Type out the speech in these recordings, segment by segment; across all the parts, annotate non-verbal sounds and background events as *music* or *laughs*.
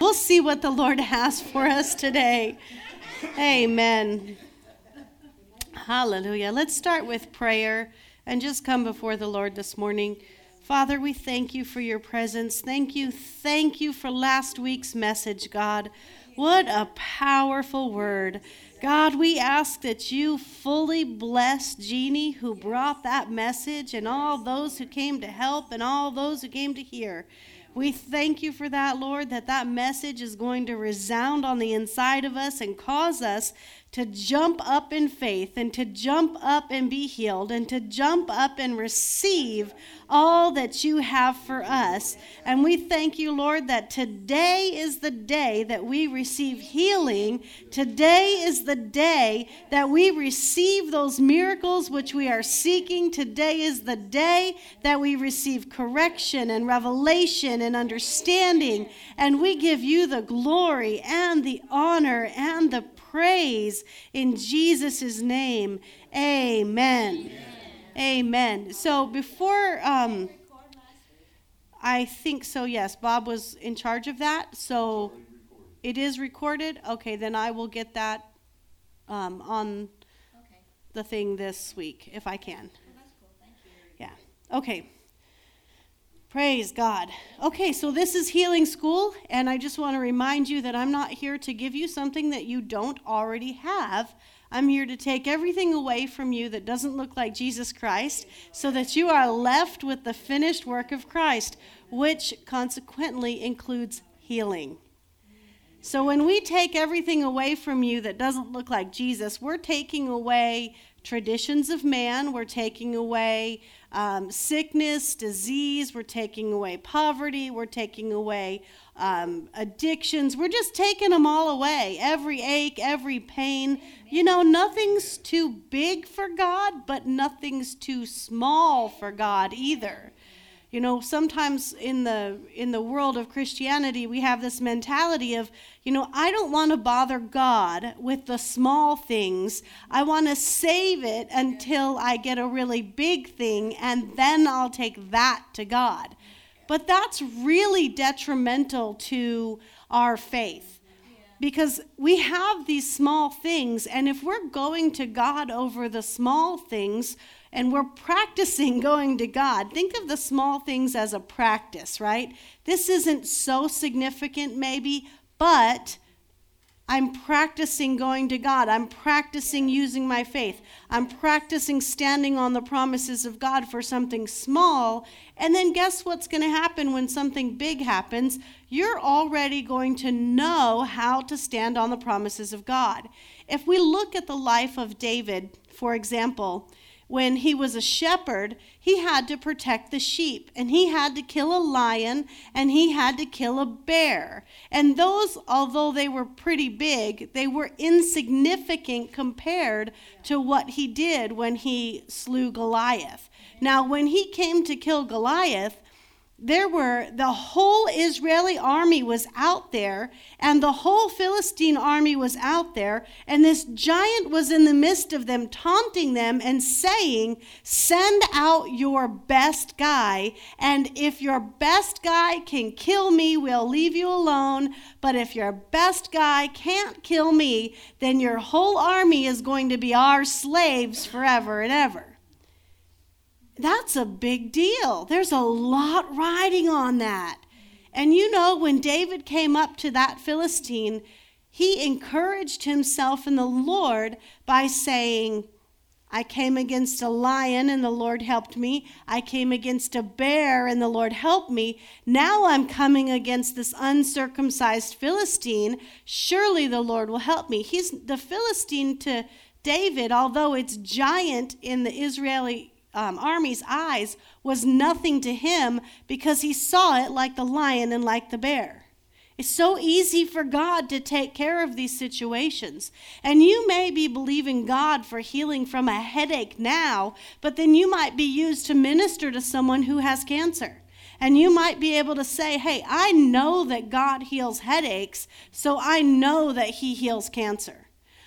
We'll see what the Lord has for us today. Amen. Hallelujah. Let's start with prayer and just come before the Lord this morning. Father, we thank you for your presence. Thank you. Thank you for last week's message, God. What a powerful word. God, we ask that you fully bless Jeannie who brought that message and all those who came to help and all those who came to hear. We thank you for that, Lord, that that message is going to resound on the inside of us and cause us to jump up in faith and to jump up and be healed and to jump up and receive all that you have for us. And we thank you, Lord, that today is the day that we receive healing. Today is the day that we receive those miracles which we are seeking. Today is the day that we receive correction and revelation and understanding. And we give you the glory and the honor and the praise in Jesus' name. Amen. Amen. Amen. So before, um, I think so, yes, Bob was in charge of that. So it is recorded? Okay, then I will get that um, on okay. the thing this week if I can. Oh, cool. Yeah. Okay. Praise God. Okay, so this is Healing School, and I just want to remind you that I'm not here to give you something that you don't already have. I'm here to take everything away from you that doesn't look like Jesus Christ so that you are left with the finished work of Christ, which consequently includes healing. So when we take everything away from you that doesn't look like Jesus, we're taking away traditions of man, we're taking away um, sickness, disease, we're taking away poverty, we're taking away um, addictions, we're just taking them all away. Every ache, every pain. You know, nothing's too big for God, but nothing's too small for God either. You know, sometimes in the in the world of Christianity, we have this mentality of, you know, I don't want to bother God with the small things. I want to save it until I get a really big thing and then I'll take that to God. But that's really detrimental to our faith because we have these small things, and if we're going to God over the small things, and we're practicing *laughs* going to God. Think of the small things as a practice, right? This isn't so significant, maybe, but I'm practicing going to God. I'm practicing using my faith. I'm practicing standing on the promises of God for something small. And then guess what's going to happen when something big happens? You're already going to know how to stand on the promises of God. If we look at the life of David, for example, when he was a shepherd, he had to protect the sheep, and he had to kill a lion, and he had to kill a bear. And those, although they were pretty big, they were insignificant compared to what he did when he slew Goliath. Now, when he came to kill Goliath, there were the whole Israeli army was out there, and the whole Philistine army was out there, and this giant was in the midst of them, taunting them and saying, Send out your best guy, and if your best guy can kill me, we'll leave you alone. But if your best guy can't kill me, then your whole army is going to be our slaves forever and ever. That's a big deal. There's a lot riding on that. And you know, when David came up to that Philistine, he encouraged himself in the Lord by saying, I came against a lion and the Lord helped me. I came against a bear and the Lord helped me. Now I'm coming against this uncircumcised Philistine. Surely the Lord will help me. He's the Philistine to David, although it's giant in the Israeli um, army's eyes was nothing to him because he saw it like the lion and like the bear. It's so easy for God to take care of these situations. And you may be believing God for healing from a headache now, but then you might be used to minister to someone who has cancer. And you might be able to say, Hey, I know that God heals headaches, so I know that He heals cancer.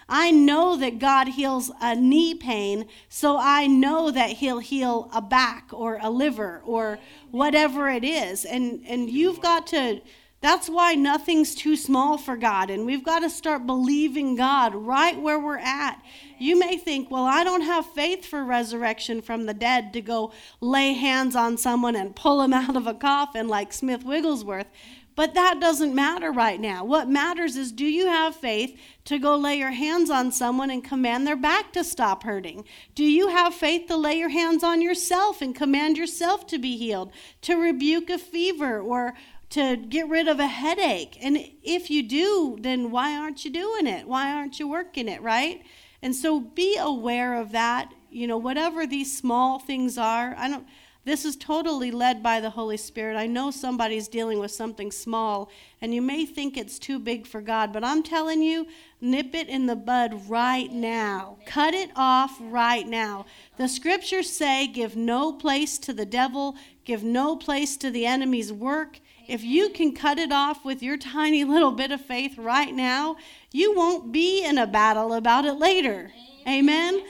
I know that God heals a knee pain, so I know that He'll heal a back or a liver or whatever it is. And, and you've got to, That's why nothing's too small for God, and we've got to start believing God right where we're at. You may think, well, I don't have faith for resurrection from the dead to go lay hands on someone and pull them out of a coffin like Smith Wigglesworth. But that doesn't matter right now. What matters is do you have faith to go lay your hands on someone and command their back to stop hurting? Do you have faith to lay your hands on yourself and command yourself to be healed, to rebuke a fever or to get rid of a headache? And if you do, then why aren't you doing it? Why aren't you working it, right? And so be aware of that. You know, whatever these small things are, I don't this is totally led by the Holy Spirit. I know somebody's dealing with something small, and you may think it's too big for God, but I'm telling you, nip it in the bud right now. Cut it off right now. The scriptures say, give no place to the devil, give no place to the enemy's work. If you can cut it off with your tiny little bit of faith right now, you won't be in a battle about it later. Amen.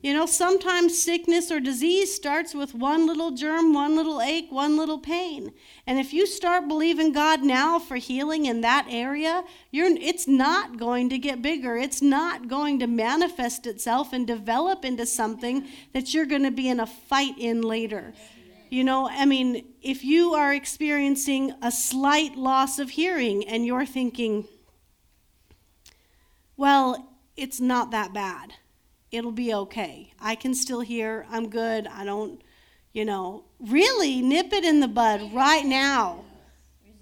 You know, sometimes sickness or disease starts with one little germ, one little ache, one little pain. And if you start believing God now for healing in that area, you're, it's not going to get bigger. It's not going to manifest itself and develop into something that you're going to be in a fight in later. You know, I mean, if you are experiencing a slight loss of hearing and you're thinking, well, it's not that bad it'll be okay. I can still hear. I'm good. I don't, you know, really nip it in the bud right now.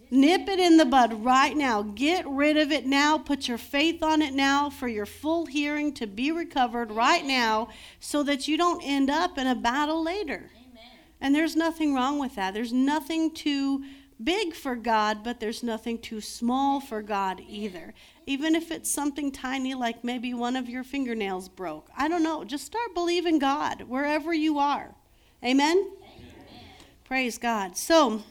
Nip it in the bud right now. Get rid of it now. Put your faith on it now for your full hearing to be recovered right now so that you don't end up in a battle later. Amen. And there's nothing wrong with that. There's nothing too big for God, but there's nothing too small for God either even if it's something tiny like maybe one of your fingernails broke. I don't know. Just start believing God wherever you are. Amen? Amen? Praise God. So,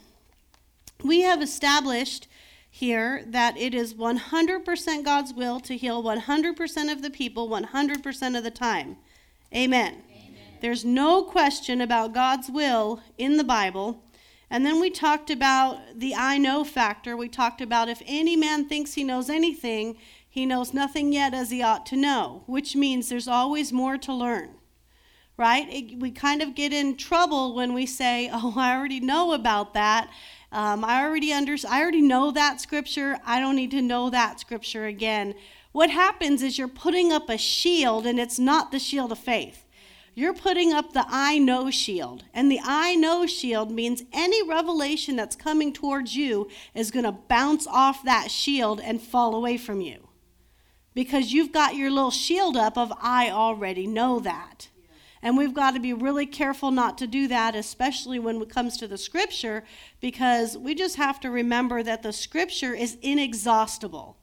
we have established here that it is 100% God's will to heal 100% of the people 100% of the time. Amen. Amen. There's no question about God's will in the Bible. And then we talked about the I know factor. We talked about if any man thinks he knows anything, he knows nothing yet as he ought to know, which means there's always more to learn. Right? It, we kind of get in trouble when we say, *laughs* "Oh, I already know about that. Um, I already under, I already know that scripture. I don't need to know that scripture again." What happens is you're putting up a shield, and it's not the shield of faith. You're putting up the I know shield. And the I know shield means any revelation that's coming towards you is going to bounce off that shield and fall away from you. Because you've got your little shield up of I already know that. And we've got to be really careful not to do that, especially when it comes to the scripture, because we just have to remember that the scripture is inexhaustible.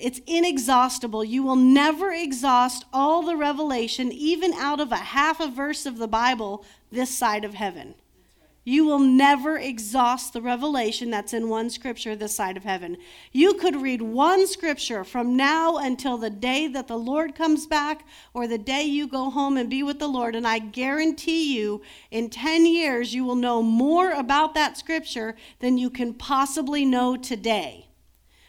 It's inexhaustible. You will never exhaust all the revelation, even out of a half a verse of the Bible, this side of heaven. You will never exhaust the revelation that's in one scripture this side of heaven. You could read one scripture from now until the day that the Lord comes back or the day you go home and be with the Lord, and I guarantee you, in 10 years, you will know more about that scripture than you can possibly know today.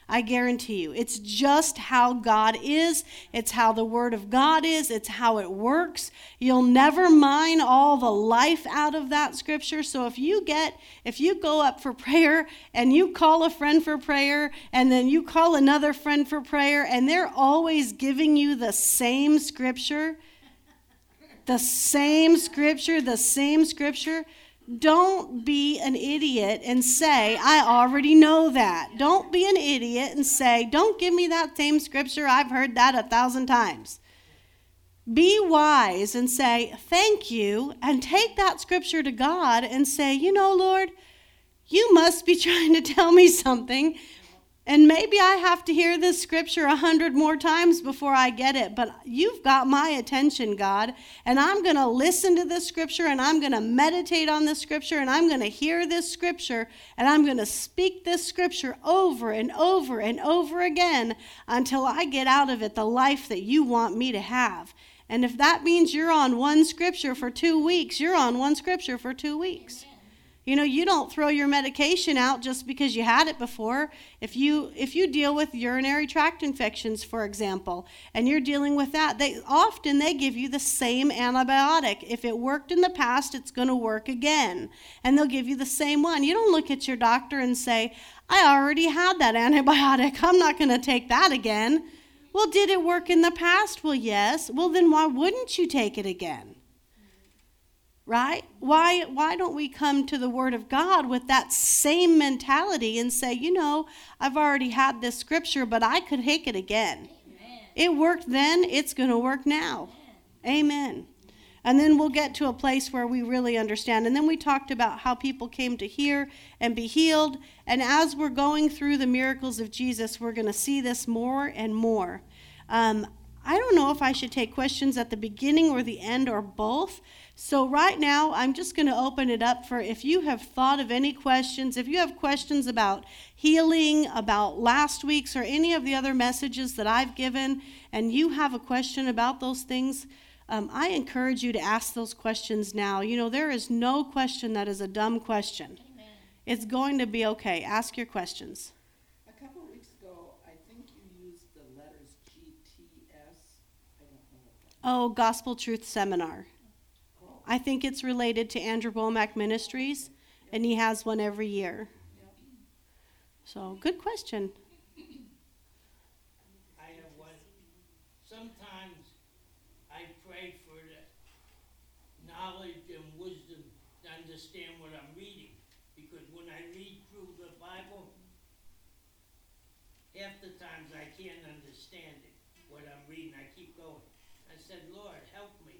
I guarantee you. It's just how God is. It's how the Word of God is. It's how it works. You'll never mine all the life out of that scripture. So if you get, if you go up for prayer and you call a friend for prayer and then you call another friend for prayer and they're always giving you the same scripture, the same scripture, the same scripture, don't be an idiot and say, I already know that. Don't be an idiot and say, Don't give me that same scripture. I've heard that a thousand times. Be wise and say, Thank you, and take that scripture to God and say, You know, Lord, you must be *laughs* trying to tell me something and maybe I have to hear this scripture a hundred more times before I get it, but you've got my attention, God. And I'm going to listen to this scripture and I'm going to meditate on this scripture and I'm going to hear this scripture and I'm going to speak this scripture over and over and over again until I get out of it the life that you want me to have. And if that means you're on one scripture for two weeks, you're on one scripture for two weeks. You know, you don't throw your medication out just because you had it before. If you if you deal with urinary tract infections, for example, and you're dealing with that, they often they give you the same antibiotic. If it worked in the past, it's going to work again, and they'll give you the same one. You don't look at your doctor and say, "I already had that *laughs* antibiotic. I'm not going to take that again." Well, did it work in the past? Well, yes. Well, then why wouldn't you take it again? Right? Why why don't we come to the word of god with that same mentality and say you know i've already had this scripture but i could take it again. Amen. it worked then it's going to work now. Amen. amen and then we'll get to a place where we really understand. And then we talked about how people came to hear and be healed. And as we're going through the miracles of jesus we're going to see this more and more. Um, i don't know if i should take questions at the beginning or the end or both so, right now, I'm just going to open it up for if you have thought of any questions, if you have questions about healing, about last week's, or any of the other messages that I've given, and you have a question about those things, um, I encourage you to ask those questions now. You know, there is no question that is a dumb question. Amen. It's going to be okay. Ask your questions. A couple weeks ago, I think you used the letters GTS. I don't know. Oh, Gospel Truth Seminar. I think it's related to Andrew Wommack Ministries, and he has one every year. So, good question. I have one. Sometimes I pray for the knowledge and wisdom to understand what I'm reading. Because when I read through the Bible, half the times I can't understand it, what I'm reading. I keep going. I said, Lord, help me.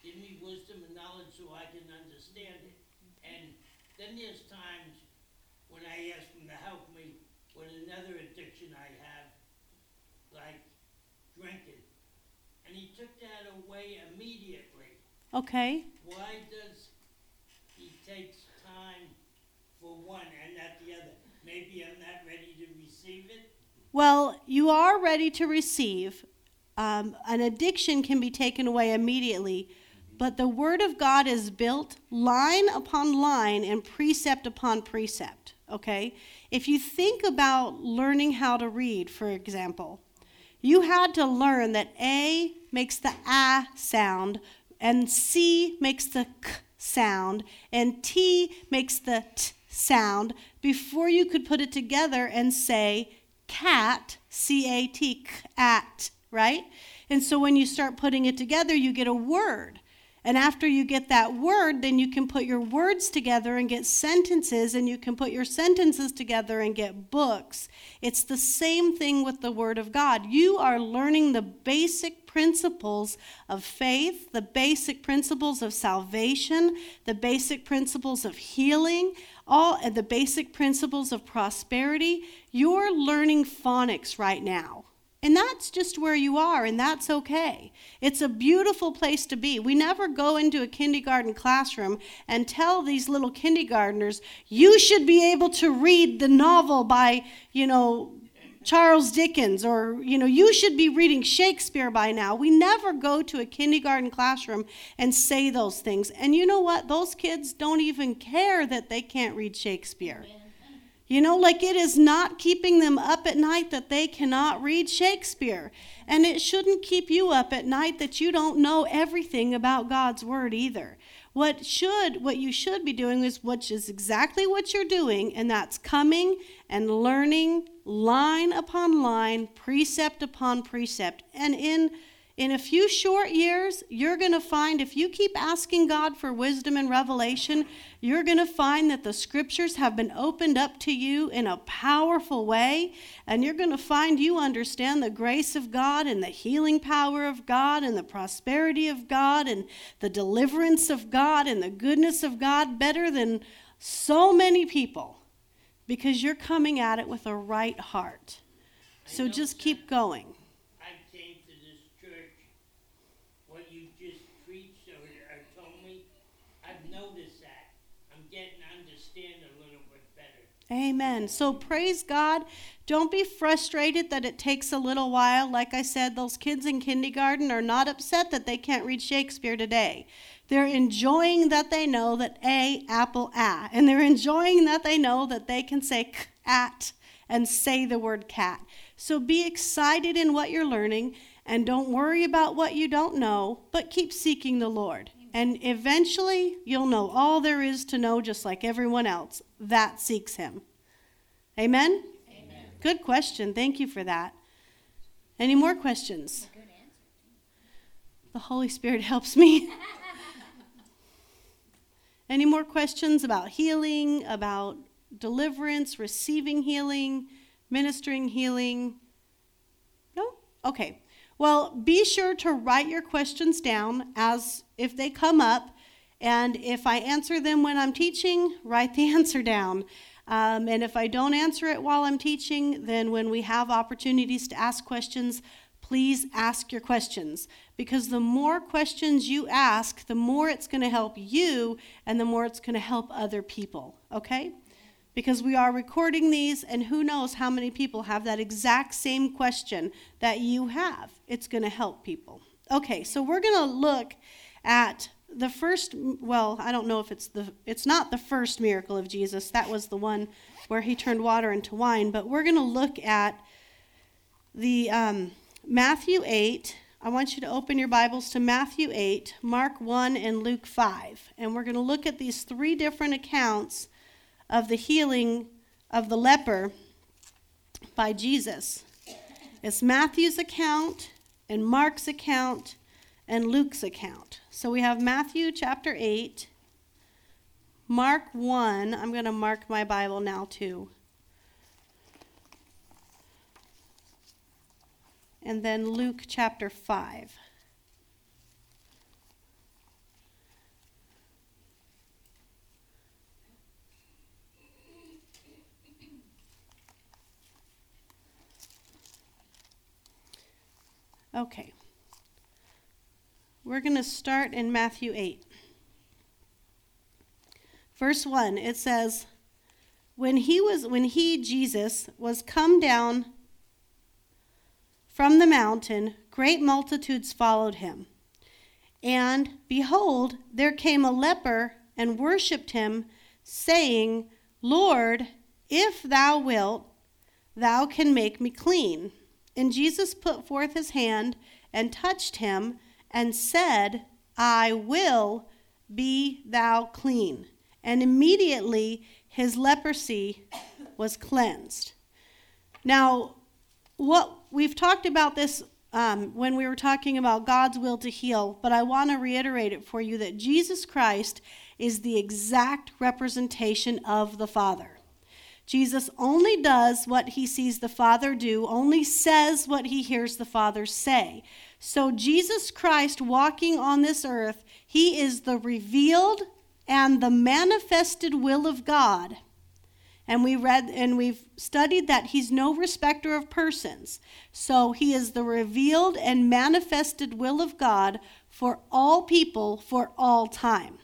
Give me wisdom and knowledge so I can understand it. And then there's times when I ask him to help me with another addiction I have, like drinking. And he took that away immediately. Okay. Why does he take time for one and not the other? Maybe I'm not ready to receive it. Well, you are ready to receive. Um, an addiction can be taken away immediately, but the Word of God is built line upon line and precept upon precept. Okay? If you think about learning how to read, for example, you had to learn that A makes the A sound, and C makes the K sound, and T makes the T sound before you could put it together and say cat, C A T, cat, right? And so when you start putting it together, you get a word. And after you get that word, then you can put your words together and get sentences, and you can put your sentences together and get books. It's the same thing with the Word of God. You are learning the basic principles of faith, the basic principles of salvation, the basic principles of healing, all and the basic principles of prosperity. You're learning phonics right now. And that's just where you are, and that's okay. It's a beautiful place to be. We never go into a kindergarten classroom and tell these little kindergartners, you should be able to read the novel by, you know, Charles Dickens, or, you know, you should be reading Shakespeare by now. We never go to a kindergarten classroom and say those things. And you know what? Those kids don't even care that they can't read Shakespeare. Amen. You know, like it is not keeping them up at night that they cannot read Shakespeare. And it shouldn't keep you up at night that you don't know everything about God's Word either. What should what you should be doing is which is exactly what you're doing, and that's coming and learning line upon line, precept upon precept. And in in a few short years, you're going to find if you keep asking God for wisdom and revelation, you're going to find that the scriptures have been opened up to you in a powerful way. And you're going to find you understand the grace of God and the healing power of God and the prosperity of God and the deliverance of God and the goodness of God better than so many people because you're coming at it with a right heart. So just keep going. Amen. So praise God. Don't be frustrated that it takes a little while. Like I said, those kids in kindergarten are not upset that they can't read Shakespeare today. They're enjoying that they know that A, apple, ah. And they're enjoying that they know that they can say cat and say the word cat. So be excited in what you're learning and don't worry about what you don't know, but keep seeking the Lord. And eventually you'll know all there is to know, just like everyone else that seeks Him. Amen? Amen. Good question. Thank you for that. Any more questions? The Holy Spirit *laughs* helps me. Any more questions about healing, about deliverance, receiving healing, ministering healing? No? Okay. Well, be sure to write your questions down as if they come up. And if I answer them when I'm teaching, write the *laughs* answer down. Um, and if I don't answer it while I'm teaching, then when we have opportunities to ask questions, please ask your questions. Because the more questions you ask, the more it's going to help you and the more it's going to help other people. Okay? Because we are recording these, and who knows how many people have that exact same question that you have. It's going to help people. Okay, so we're going to look at the first well i don't know if it's the it's not the first miracle of jesus that was the one where he turned water into wine but we're going to look at the um, matthew 8 i want you to open your bibles to matthew 8 mark 1 and luke 5 and we're going to look at these three different accounts of the healing of the leper by jesus it's matthew's account and mark's account and luke's account so we have Matthew chapter 8, Mark 1. I'm going to mark my Bible now too. And then Luke chapter 5. Okay. We're going to start in Matthew 8. Verse 1, it says, when he was when he Jesus was come down from the mountain great multitudes followed him and behold there came a leper and worshipped him saying lord if thou wilt thou can make me clean and Jesus put forth his hand and touched him and said, I will be thou clean. And immediately his leprosy was cleansed. Now, what we've talked about this um, when we were talking about God's will to heal, but I want to reiterate it for you that Jesus Christ is the exact representation of the Father. Jesus only does what he sees the Father do, only says what he hears the Father say. So, Jesus Christ walking on this earth, he is the revealed and the manifested will of God. And we read and we've studied that he's no respecter of persons. So he is the revealed and manifested will of God for all people for all time.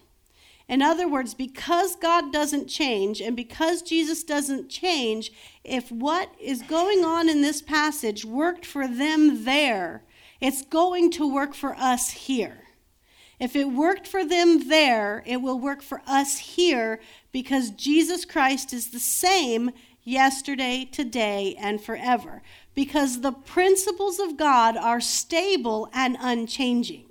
In other words, because God doesn't change and because Jesus doesn't change, if what is going on in this passage worked for them there, it's going to work for us here. If it worked for them there, it will work for us here because Jesus Christ is the same yesterday, today, and forever. Because the principles of God are stable and unchanging.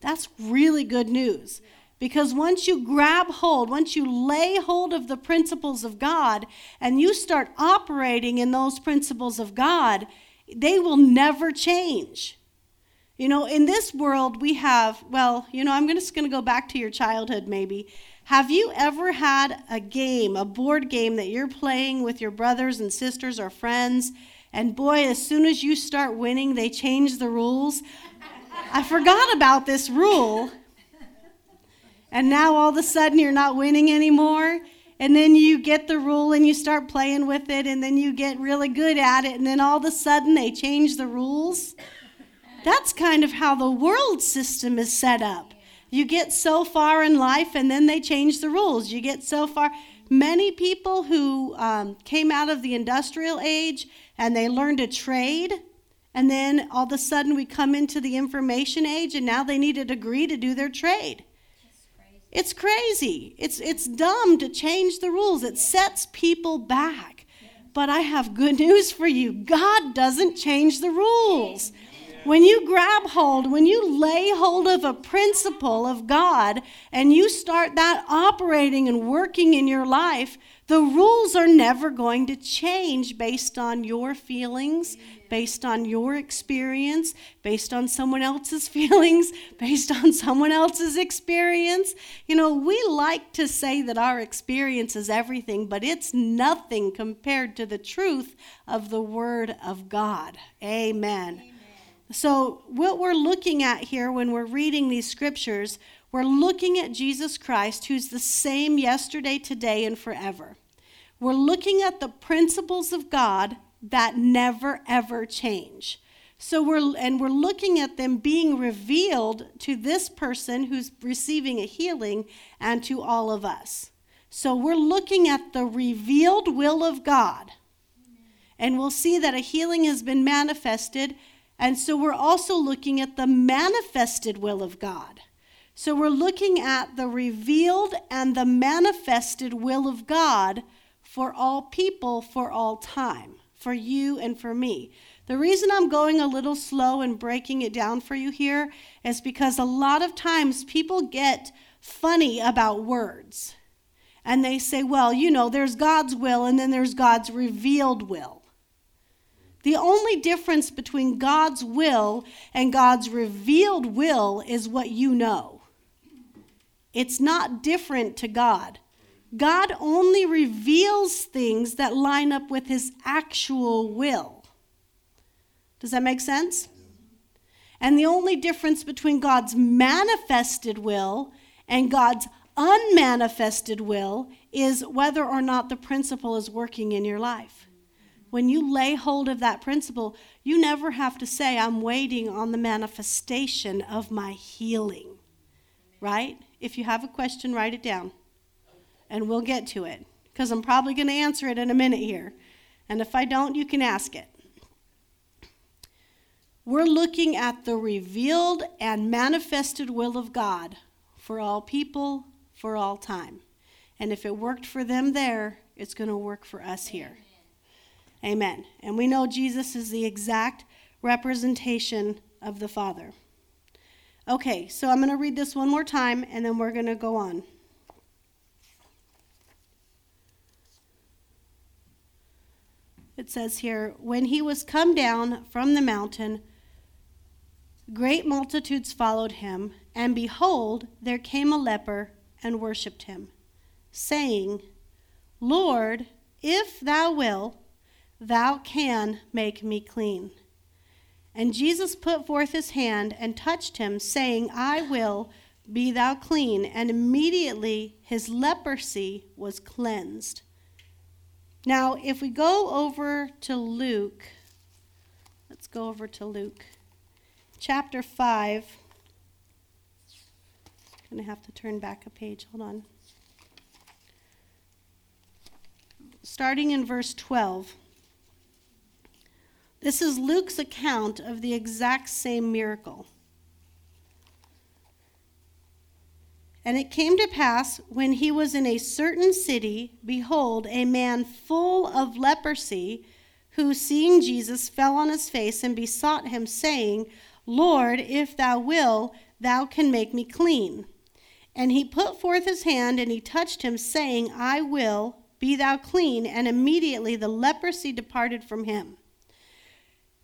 That's really good news. Because once you grab hold, once you lay hold of the principles of God and you start operating in those principles of God, they will never change. You know, in this world, we have, well, you know, I'm just going to go back to your childhood maybe. Have you ever had a game, a board game that you're playing with your brothers and sisters or friends? And boy, as soon as you start winning, they change the rules. I forgot about this rule. And now all of a sudden you're not winning anymore. And then you get the rule and you start playing with it, and then you get really good at it, and then all of a sudden they change the rules. That's kind of how the world system is set up. You get so far in life and then they change the rules. You get so far. Many people who um, came out of the industrial age and they learned a trade, and then all of a sudden we come into the information age and now they need a degree to do their trade. It's crazy. It's, it's dumb to change the rules. It sets people back. But I have good news for you God doesn't change the rules. When you grab hold, when you lay hold of a principle of God and you start that operating and working in your life, the rules are never going to change based on your feelings, based on your experience, based on someone else's *laughs* feelings, based on someone else's experience. You know, we like to say that our experience is everything, but it's nothing compared to the truth of the Word of God. Amen. Amen. So, what we're looking at here when we're reading these scriptures, we're looking at Jesus Christ, who's the same yesterday, today, and forever. We're looking at the principles of God that never ever change. So we're and we're looking at them being revealed to this person who's receiving a healing and to all of us. So we're looking at the revealed will of God. And we'll see that a healing has been manifested and so we're also looking at the manifested will of God. So we're looking at the revealed and the manifested will of God for all people for all time, for you and for me. The reason I'm going a little slow and breaking it down for you here is because a lot of times people get funny about words. And they say, well, you know, there's God's will and then there's God's revealed will. The only difference between God's will and God's revealed will is what you know. It's not different to God. God only reveals things that line up with his actual will. Does that make sense? And the only difference between God's manifested will and God's unmanifested will is whether or not the principle is working in your life. When you lay hold of that principle, you never have to say, I'm waiting on the manifestation of my healing. Right? If you have a question, write it down. And we'll get to it. Because I'm probably going to answer it in a minute here. And if I don't, you can ask it. We're looking at the revealed and manifested will of God for all people, for all time. And if it worked for them there, it's going to work for us here. Amen. And we know Jesus is the exact representation of the Father. Okay, so I'm going to read this one more time and then we're going to go on. It says here, when he was come down from the mountain, great multitudes followed him, and behold, there came a leper and worshipped him, saying, Lord, if thou wilt, Thou can make me clean. And Jesus put forth his hand and touched him, saying, I will, be thou clean. And immediately his leprosy was cleansed. Now, if we go over to Luke, let's go over to Luke chapter 5. I'm going to have to turn back a page. Hold on. Starting in verse 12. This is Luke's account of the exact same miracle. And it came to pass when he was in a certain city, behold, a man full of leprosy, who, seeing Jesus, fell on his face and besought him, saying, Lord, if thou will, thou can make me clean. And he put forth his hand and he touched him, saying, I will, be thou clean. And immediately the leprosy departed from him.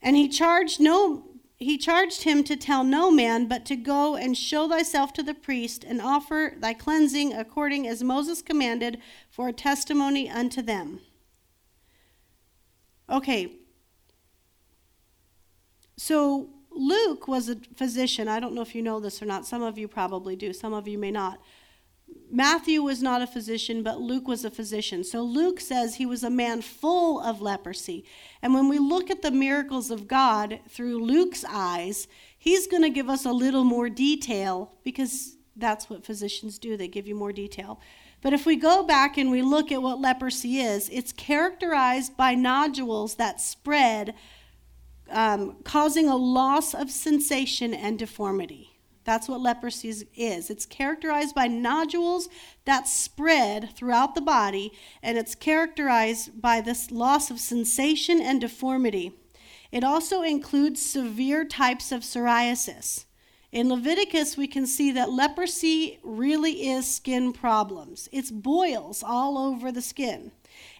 And he charged no he charged him to tell no man, but to go and show thyself to the priest and offer thy cleansing according as Moses commanded for a testimony unto them. Okay. So Luke was a physician. I don't know if you know this or not. Some of you probably do, some of you may not. Matthew was not a physician, but Luke was a physician. So Luke says he was a man full of leprosy. And when we look at the miracles of God through Luke's eyes, he's going to give us a little more detail because that's what physicians do, they give you more detail. But if we go back and we look at what leprosy is, it's characterized by nodules that spread, um, causing a loss of sensation and deformity. That's what leprosy is. It's characterized by nodules that spread throughout the body, and it's characterized by this loss of sensation and deformity. It also includes severe types of psoriasis. In Leviticus, we can see that leprosy really is skin problems. It's boils all over the skin.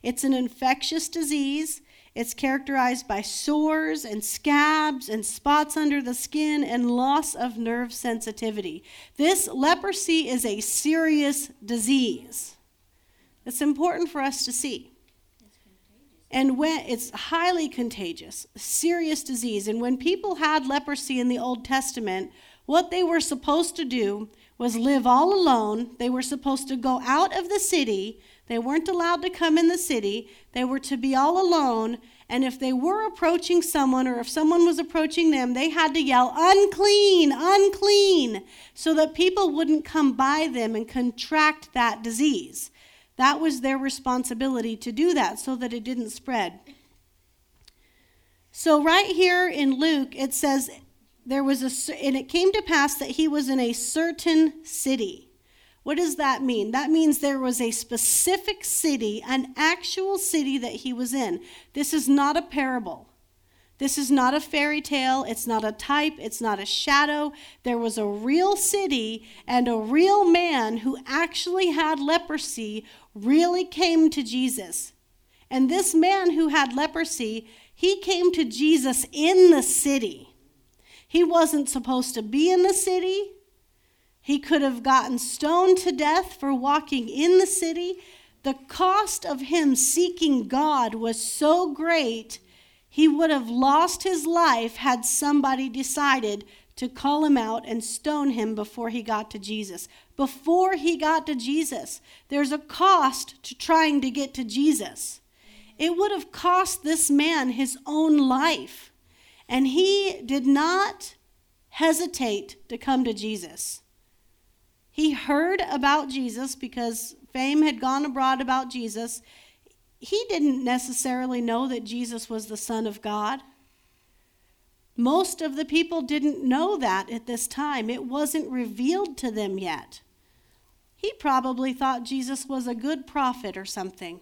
It's an infectious disease. It's characterized by sores and scabs and spots under the skin and loss of nerve sensitivity. This leprosy is a serious disease. It's important for us to see. And when it's highly contagious, serious disease. And when people had leprosy in the Old Testament, what they were supposed to do was live all alone. They were supposed to go out of the city. They weren't allowed to come in the city. They were to be all alone. And if they were approaching someone or if someone was approaching them, they had to yell, unclean, unclean, so that people wouldn't come by them and contract that disease. That was their responsibility to do that so that it didn't spread. So, right here in Luke, it says, there was a, and it came to pass that he was in a certain city. What does that mean? That means there was a specific city, an actual city that he was in. This is not a parable. This is not a fairy tale. It's not a type. It's not a shadow. There was a real city, and a real man who actually had leprosy really came to Jesus. And this man who had leprosy, he came to Jesus in the city. He wasn't supposed to be in the city. He could have gotten stoned to death for walking in the city. The cost of him seeking God was so great, he would have lost his life had somebody decided to call him out and stone him before he got to Jesus. Before he got to Jesus, there's a cost to trying to get to Jesus. It would have cost this man his own life. And he did not hesitate to come to Jesus. He heard about Jesus because fame had gone abroad about Jesus. He didn't necessarily know that Jesus was the Son of God. Most of the people didn't know that at this time. It wasn't revealed to them yet. He probably thought Jesus was a good prophet or something.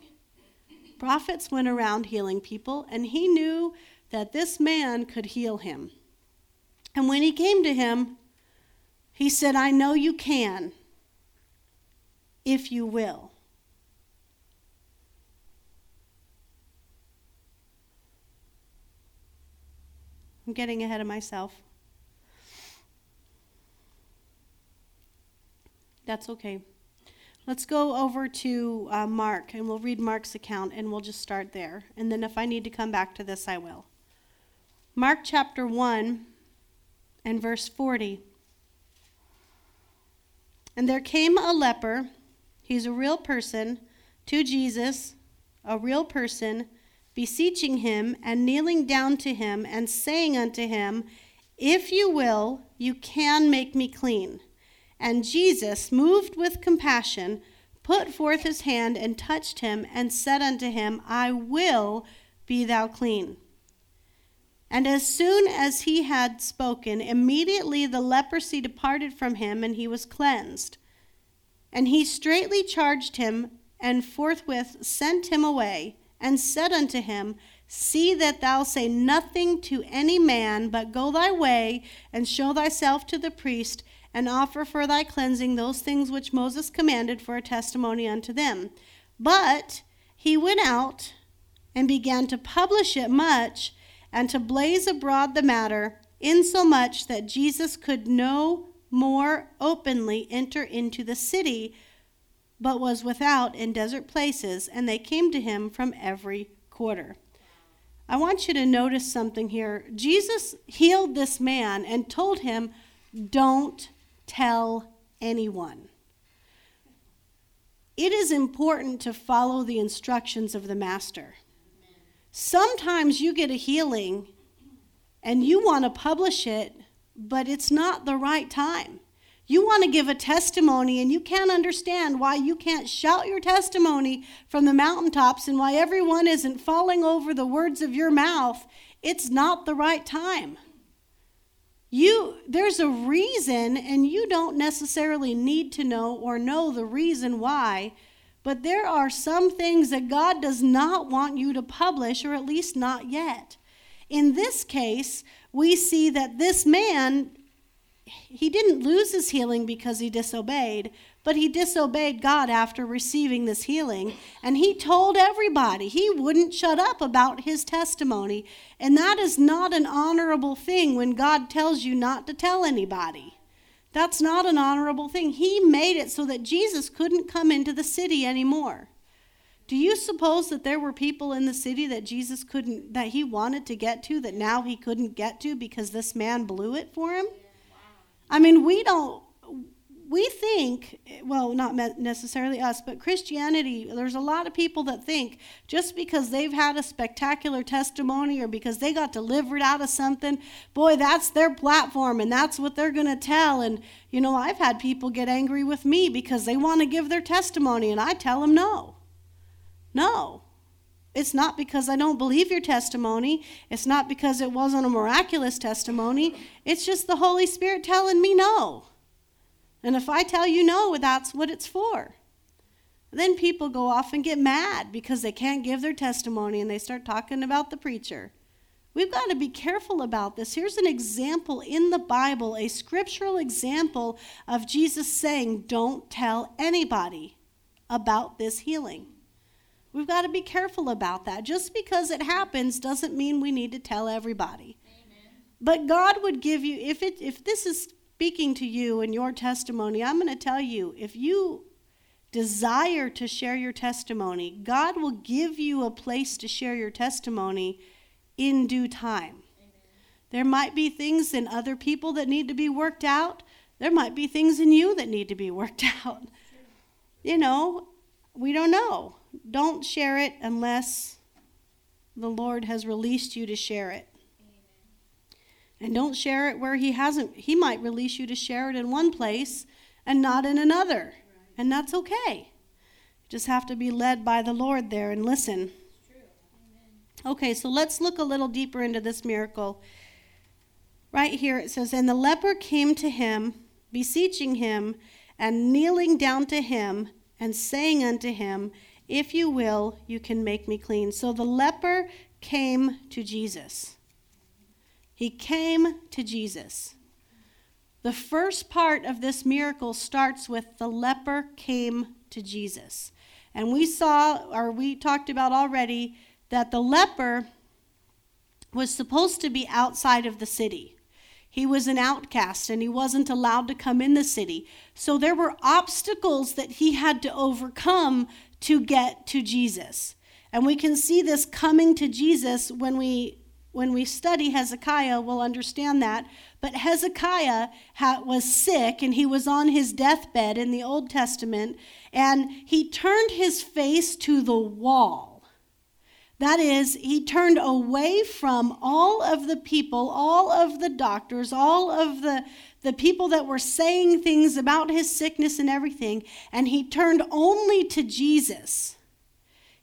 Prophets went around healing people, and he knew that this man could heal him. And when he came to him, he said, I know you can, if you will. I'm getting ahead of myself. That's okay. Let's go over to uh, Mark and we'll read Mark's account and we'll just start there. And then if I need to come back to this, I will. Mark chapter 1 and verse 40. And there came a leper, he's a real person, to Jesus, a real person, beseeching him and kneeling down to him and saying unto him, If you will, you can make me clean. And Jesus, moved with compassion, put forth his hand and touched him and said unto him, I will be thou clean. And as soon as he had spoken, immediately the leprosy departed from him, and he was cleansed. And he straightly charged him, and forthwith sent him away, and said unto him, See that thou say nothing to any man, but go thy way, and show thyself to the priest, and offer for thy cleansing those things which Moses commanded for a testimony unto them. But he went out and began to publish it much and to blaze abroad the matter, insomuch that Jesus could no more openly enter into the city, but was without in desert places, and they came to him from every quarter. I want you to notice something here. Jesus healed this man and told him, Don't tell anyone. It is important to follow the instructions of the Master. Sometimes you get a healing and you want to publish it, but it's not the right time. You want to give a testimony and you can't understand why you can't shout your testimony from the mountaintops and why everyone isn't falling over the words of your mouth. It's not the right time. You there's a reason and you don't necessarily need to know or know the reason why, but there are some things that God does not want you to publish or at least not yet. In this case, we see that this man he didn't lose his healing because he disobeyed, but he disobeyed God after receiving this healing. And he told everybody he wouldn't shut up about his testimony. And that is not an honorable thing when God tells you not to tell anybody. That's not an honorable thing. He made it so that Jesus couldn't come into the city anymore. Do you suppose that there were people in the city that Jesus couldn't, that he wanted to get to, that now he couldn't get to because this man blew it for him? I mean, we don't, we think, well, not necessarily us, but Christianity, there's a lot of people that think just because they've had a spectacular testimony or because they got delivered out of something, boy, that's their platform and that's what they're going to tell. And, you know, I've had people get angry with me because they want to give their testimony and I tell them no. No. It's not because I don't believe your testimony. It's not because it wasn't a miraculous testimony. It's just the Holy Spirit telling me no. And if I tell you no, that's what it's for. Then people go off and get mad because they can't give their testimony and they start talking about the preacher. We've got to be careful about this. Here's an example in the Bible, a scriptural example of Jesus saying, Don't tell anybody about this healing. We've got to be careful about that. Just because it happens doesn't mean we need to tell everybody. Amen. But God would give you, if, it, if this is speaking to you and your testimony, I'm going to tell you if you desire to share your testimony, God will give you a place to share your testimony in due time. Amen. There might be things in other people that need to be worked out. There might be things in you that need to be *laughs* worked out. You know, we don't know. Don't share it unless the Lord has released you to share it. And don't share it where he hasn't. He might release you to share it in one place and not in another. And that's okay. You just have to be led by the Lord there and listen. Okay, so let's look a little deeper into this miracle. Right here it says, And the leper came to him, beseeching him, and kneeling down to him, and saying unto him, If you will, you can make me clean. So the leper came to Jesus. He came to Jesus. The first part of this miracle starts with the leper came to Jesus. And we saw, or we talked about already, that the leper was supposed to be outside of the city. He was an outcast and he wasn't allowed to come in the city. So there were obstacles that he had to overcome to get to Jesus. And we can see this coming to Jesus when we when we study Hezekiah, we'll understand that. But Hezekiah ha- was sick and he was on his deathbed in the Old Testament, and he turned his face to the wall. That is, he turned away from all of the people, all of the doctors, all of the, the people that were saying things about his sickness and everything, and he turned only to Jesus.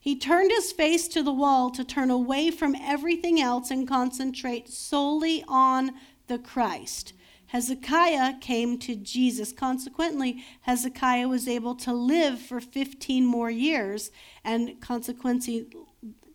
He turned his face to the wall to turn away from everything else and concentrate solely on the Christ. Hezekiah came to Jesus. Consequently, Hezekiah was able to live for 15 more years, and consequently,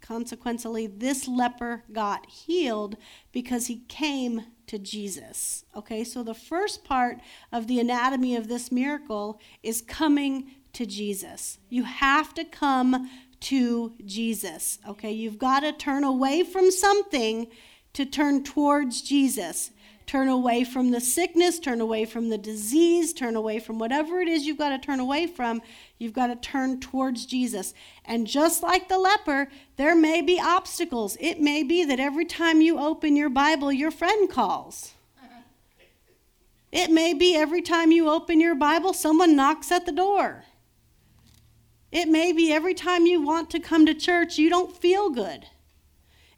consequently, this leper got healed because he came to Jesus. Okay, so the first part of the anatomy of this miracle is coming to Jesus. You have to come to Jesus. Okay, you've got to turn away from something to turn towards Jesus. Turn away from the sickness, turn away from the disease, turn away from whatever it is you've got to turn away from. You've got to turn towards Jesus. And just like the leper, there may be obstacles. It may be that every time you open your Bible, your friend calls. It may be every time you open your Bible, someone knocks at the door. It may be every time you want to come to church, you don't feel good.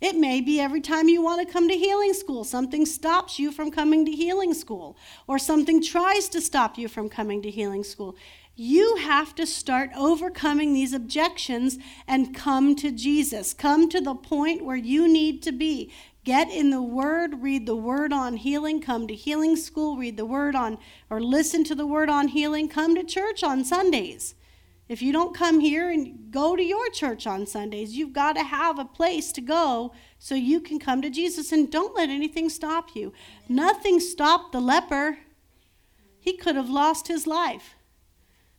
It may be every time you want to come to healing school, something stops you from coming to healing school, or something tries to stop you from coming to healing school. You have to start overcoming these objections and come to Jesus. Come to the point where you need to be. Get in the Word, read the Word on healing, come to healing school, read the Word on, or listen to the Word on healing, come to church on Sundays. If you don't come here and go to your church on Sundays, you've got to have a place to go so you can come to Jesus. And don't let anything stop you. Nothing stopped the leper, he could have lost his life.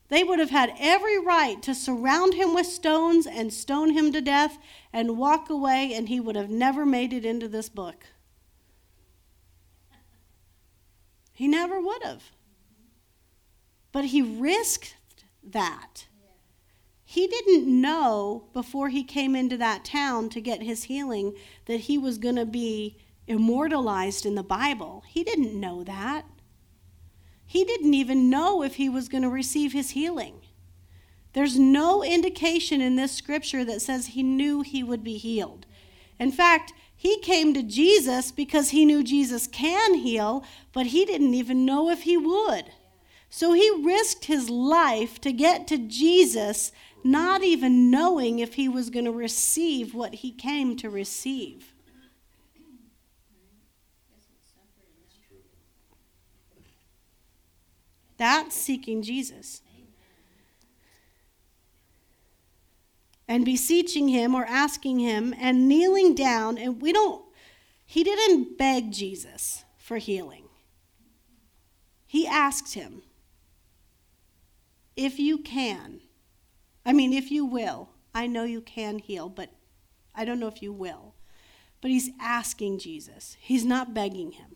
They would have had every right to surround him with stones and stone him to death and walk away, and he would have never made it into this book. He never would have. But he risked that. He didn't know before he came into that town to get his healing that he was going to be immortalized in the Bible. He didn't know that. He didn't even know if he was going to receive his healing. There's no indication in this scripture that says he knew he would be healed. In fact, he came to Jesus because he knew Jesus can heal, but he didn't even know if he would. So he risked his life to get to Jesus, not even knowing if he was going to receive what he came to receive. That's seeking Jesus. And beseeching him or asking him and kneeling down. And we don't, he didn't beg Jesus for healing. He asked him, if you can, I mean, if you will, I know you can heal, but I don't know if you will. But he's asking Jesus, he's not begging him.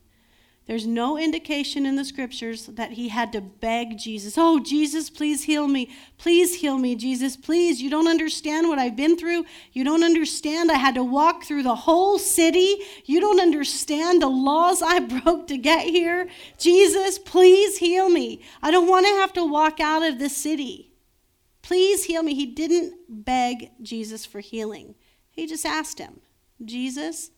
There's no indication in the scriptures that he had to beg Jesus, Oh, Jesus, please heal me. Please heal me, Jesus. Please. You don't understand what I've been through. You don't understand. I had to walk through the whole city. You don't understand the laws I *laughs* broke to get here. Jesus, please heal me. I don't want to have to walk out of the city. Please heal me. He didn't beg Jesus for healing, he just asked him, Jesus,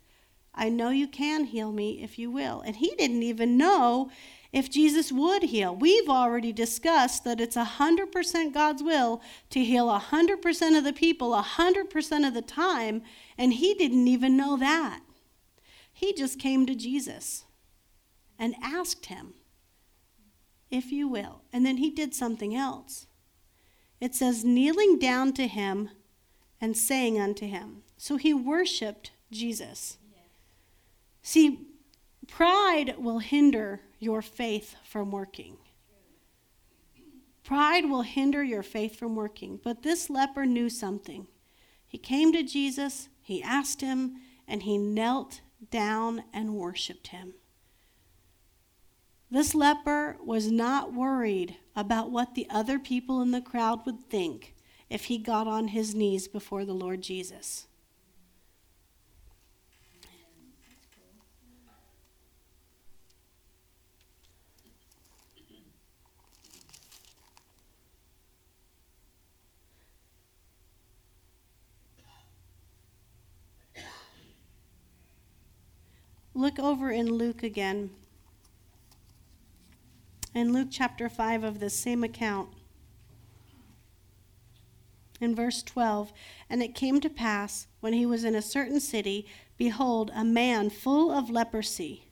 I know you can heal me if you will. And he didn't even know if Jesus would heal. We've already discussed that it's 100% God's will to heal 100% of the people 100% of the time, and he didn't even know that. He just came to Jesus and asked him, if you will. And then he did something else. It says, kneeling down to him and saying unto him. So he worshiped Jesus. See, pride will hinder your faith from working. Pride will hinder your faith from working. But this leper knew something. He came to Jesus, he asked him, and he knelt down and worshiped him. This leper was not worried about what the other people in the crowd would think if he got on his knees before the Lord Jesus. Look over in Luke again. In Luke chapter 5 of this same account. In verse 12, and it came to pass when he was in a certain city, behold, a man full of leprosy.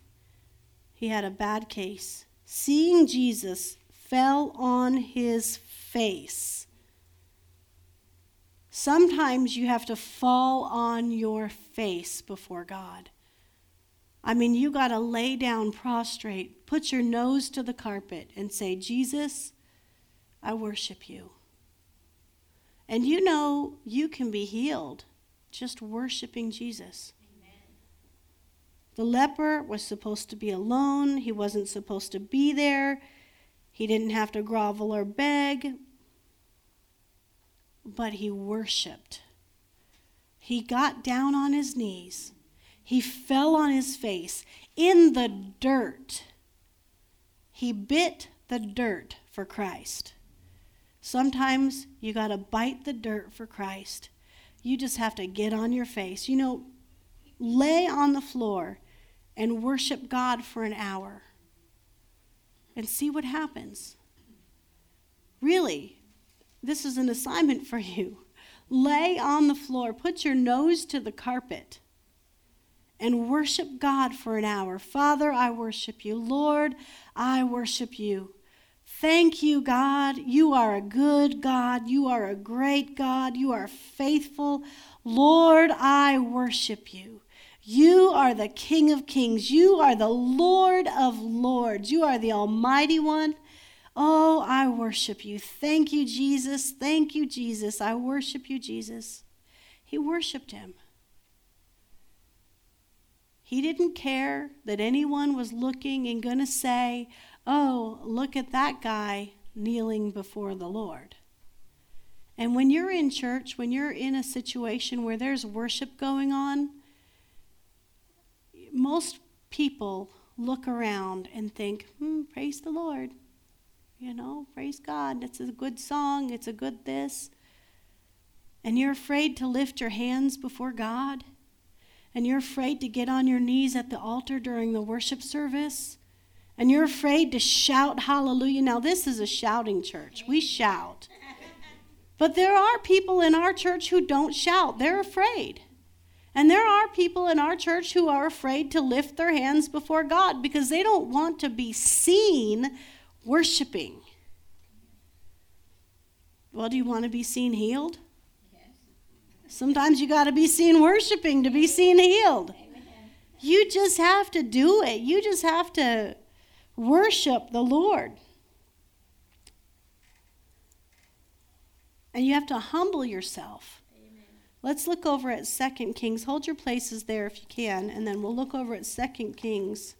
He had a bad case. Seeing Jesus, fell on his face. Sometimes you have to fall on your face before God. I mean, you got to lay down prostrate, put your nose to the carpet, and say, Jesus, I worship you. And you know you can be healed just worshiping Jesus. The leper was supposed to be alone, he wasn't supposed to be there, he didn't have to grovel or beg, but he worshiped. He got down on his knees he fell on his face in the dirt. He bit the dirt for Christ. Sometimes you got to bite the dirt for Christ. You just have to get on your face. You know, lay on the floor and worship God for an hour and see what happens. Really, this is an assignment for you. *laughs* Lay on the floor, put your nose to the carpet and worship God for an hour. Father, I worship you. Lord, I worship you. Thank you, God. You are a good God. You are a great God. You are faithful. Lord, I worship you. You are the King of kings. You are the Lord of lords. You are the Almighty One. Oh, I worship you. Thank you, Jesus. Thank you, Jesus. I worship you, Jesus. He worshiped him. He didn't care that anyone was looking and going to say, oh, look at that guy kneeling before the Lord. And when you're in church, when you're in a situation where there's worship going on, most people look around and think, hmm, praise the Lord. You know, praise God. It's a good song, it's a good this. And you're afraid to lift your hands before God. And you're afraid to get on your knees at the altar during the worship service and you're afraid to shout hallelujah. Now, this is a shouting church. We shout. But there are people in our church who don't shout, they're afraid. And there are people in our church who are afraid to lift their hands before God because they don't want to be seen worshiping. Well, do you want to be seen healed? Sometimes you got to be seen worshiping to be seen healed. You just have to do it. You just have to Worship the Lord. And you have to humble yourself. Let's look over at Second Kings. Hold your places there if you can, and then we'll look over at Second Kings.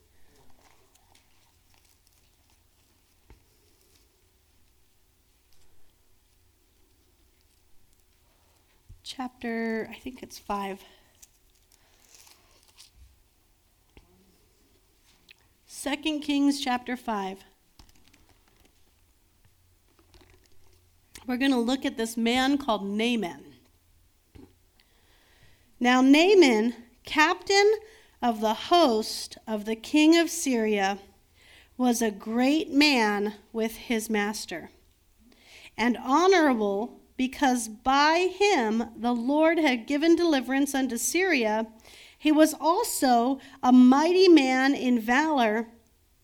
Chapter, I think it's 5. 2 Kings chapter 5. We're going to look at this man called Naaman. Now, Naaman, captain of the host of the king of Syria, was a great man with his master, and honorable because by him the Lord had given deliverance unto Syria he was also a mighty man in valor,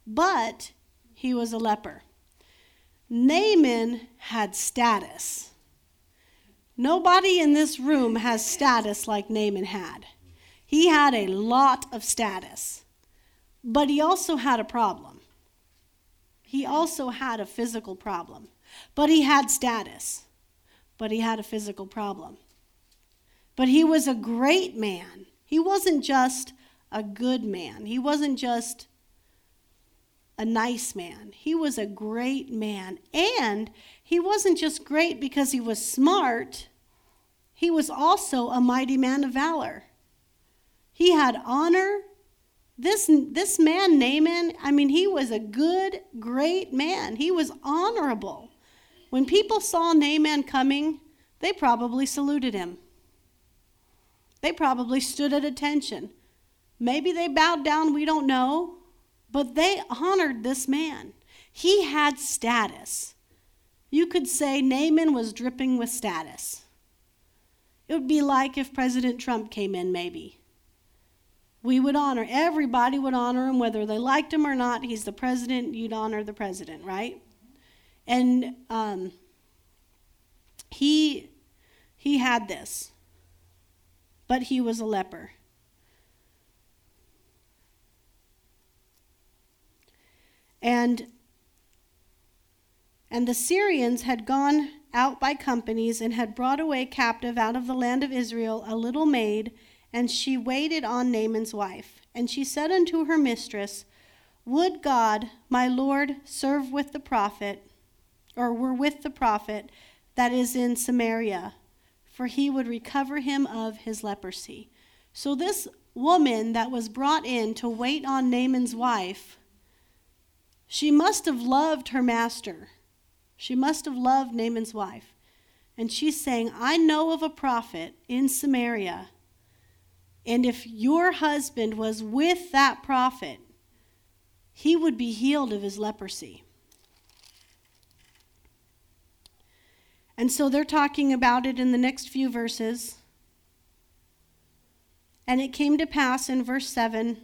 but he was a leper. Naaman had status. Nobody in this room has status like Naaman had. He had a lot of status, but he also had a problem. He also had a physical problem, but he had status, but he had a physical problem. But he was a great man. He wasn't just a good man, he wasn't just a nice man. He was a great man. And he wasn't just great because he was smart, he was also a mighty man of valor. He had honor. This, this man, Naaman, I mean, he was a good, great man. He was honorable. When people saw Naaman coming, they probably saluted him. They probably stood at attention. Maybe they bowed down, we don't know, but they honored this man. He had status. You could say Naaman was dripping with status. It would be like if President Trump came in, maybe. We would honor, everybody would honor him, whether they liked him or not. He's the president, you'd honor the president, right? And um, he, he had this but he was a leper. And and the Syrians had gone out by companies and had brought away captive out of the land of Israel a little maid, and she waited on Naaman's wife. And she said unto her mistress, Would God, my Lord, serve with the prophet, or were with the prophet that is in Samaria, for he would recover him of his leprosy. So, this woman that was brought in to wait on Naaman's wife, she must have loved her master. She must have loved Naaman's wife. And she's saying, I know of a prophet in Samaria, and if your husband was with that prophet, he would be healed of his leprosy. And so they're talking about it in the next few verses. And it came to pass in verse 7.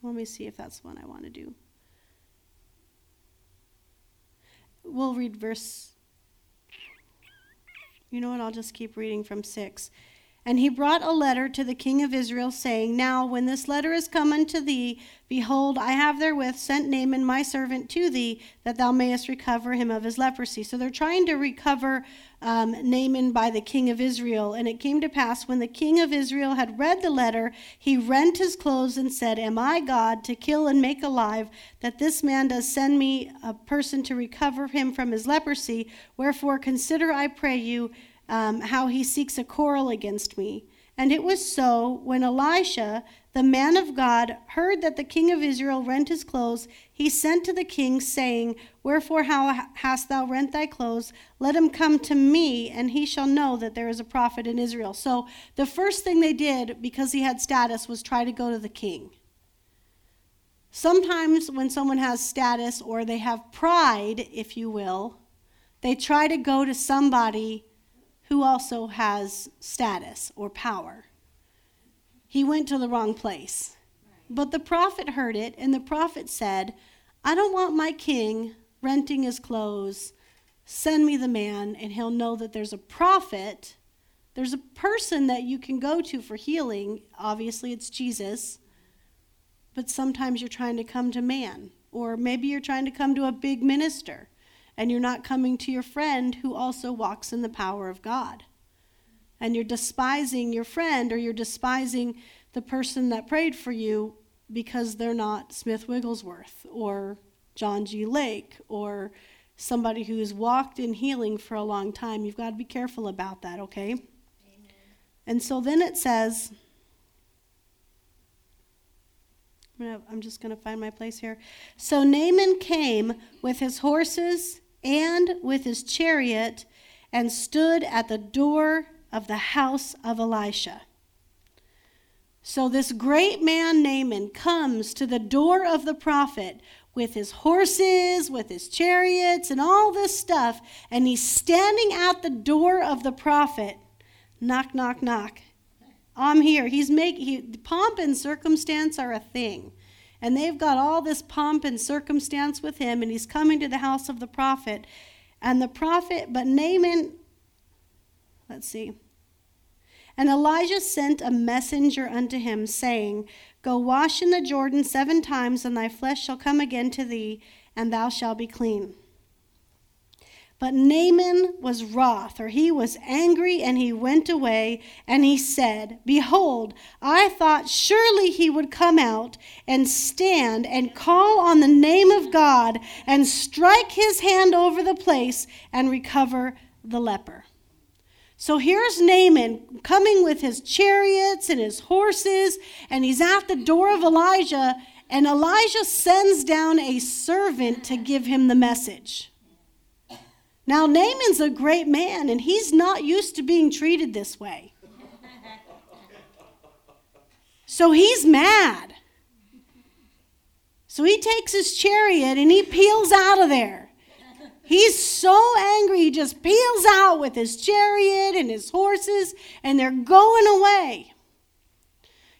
Let me see if that's the one I want to do. We'll read verse. You know what? I'll just keep reading from 6. And he brought a letter to the king of Israel, saying, Now, when this letter is come unto thee, behold, I have therewith sent Naaman my servant to thee, that thou mayest recover him of his leprosy. So they're trying to recover um, Naaman by the king of Israel. And it came to pass, when the king of Israel had read the letter, he rent his clothes and said, Am I God to kill and make alive, that this man does send me a person to recover him from his leprosy? Wherefore, consider, I pray you, um, how he seeks a quarrel against me. And it was so when Elisha, the man of God, heard that the king of Israel rent his clothes, he sent to the king, saying, Wherefore how hast thou rent thy clothes? Let him come to me, and he shall know that there is a prophet in Israel. So the first thing they did, because he had status, was try to go to the king. Sometimes when someone has status or they have pride, if you will, they try to go to somebody who also has status or power. He went to the wrong place. But the prophet heard it, and the prophet said, I don't want my king renting his clothes. Send me the man, and he'll know that there's a prophet. There's a person that you can go to for healing. Obviously, it's Jesus. But sometimes you're trying to come to man, or maybe you're trying to come to a big minister and you're not coming to your friend who also walks in the power of God. And you're despising your friend or you're despising the person that prayed for you because they're not Smith Wigglesworth or John G. Lake or somebody who's walked in healing for a long time. You've got to be careful about that, okay? Amen. And so then it says, I'm just going to find my place here. So Naaman came with his horses and with his chariot and stood at the door of the house of Elisha. So this great man Naaman comes to the door of the prophet with his horses, with his chariots, and all this stuff, and he's standing at the door of the prophet. Knock, knock, knock. I'm here. He's making he, pomp and circumstance are a thing. And they've got all this pomp and circumstance with him, and he's coming to the house of the prophet. And the prophet, but Naaman, let's see. And Elijah sent a messenger unto him, saying, Go wash in the Jordan seven times, and thy flesh shall come again to thee, and thou shalt be clean. But Naaman was wroth, or he was angry, and he went away, and he said, Behold, I thought surely he would come out and stand and call on the name of God and strike his hand over the place and recover the leper. So here's Naaman coming with his chariots and his horses, and he's at the door of Elijah, and Elijah sends down a servant to give him the message. Now, Naaman's a great man, and he's not used to being treated this way. So he's mad. So he takes his chariot and he peels out of there. He's so angry, he just peels out with his chariot and his horses, and they're going away.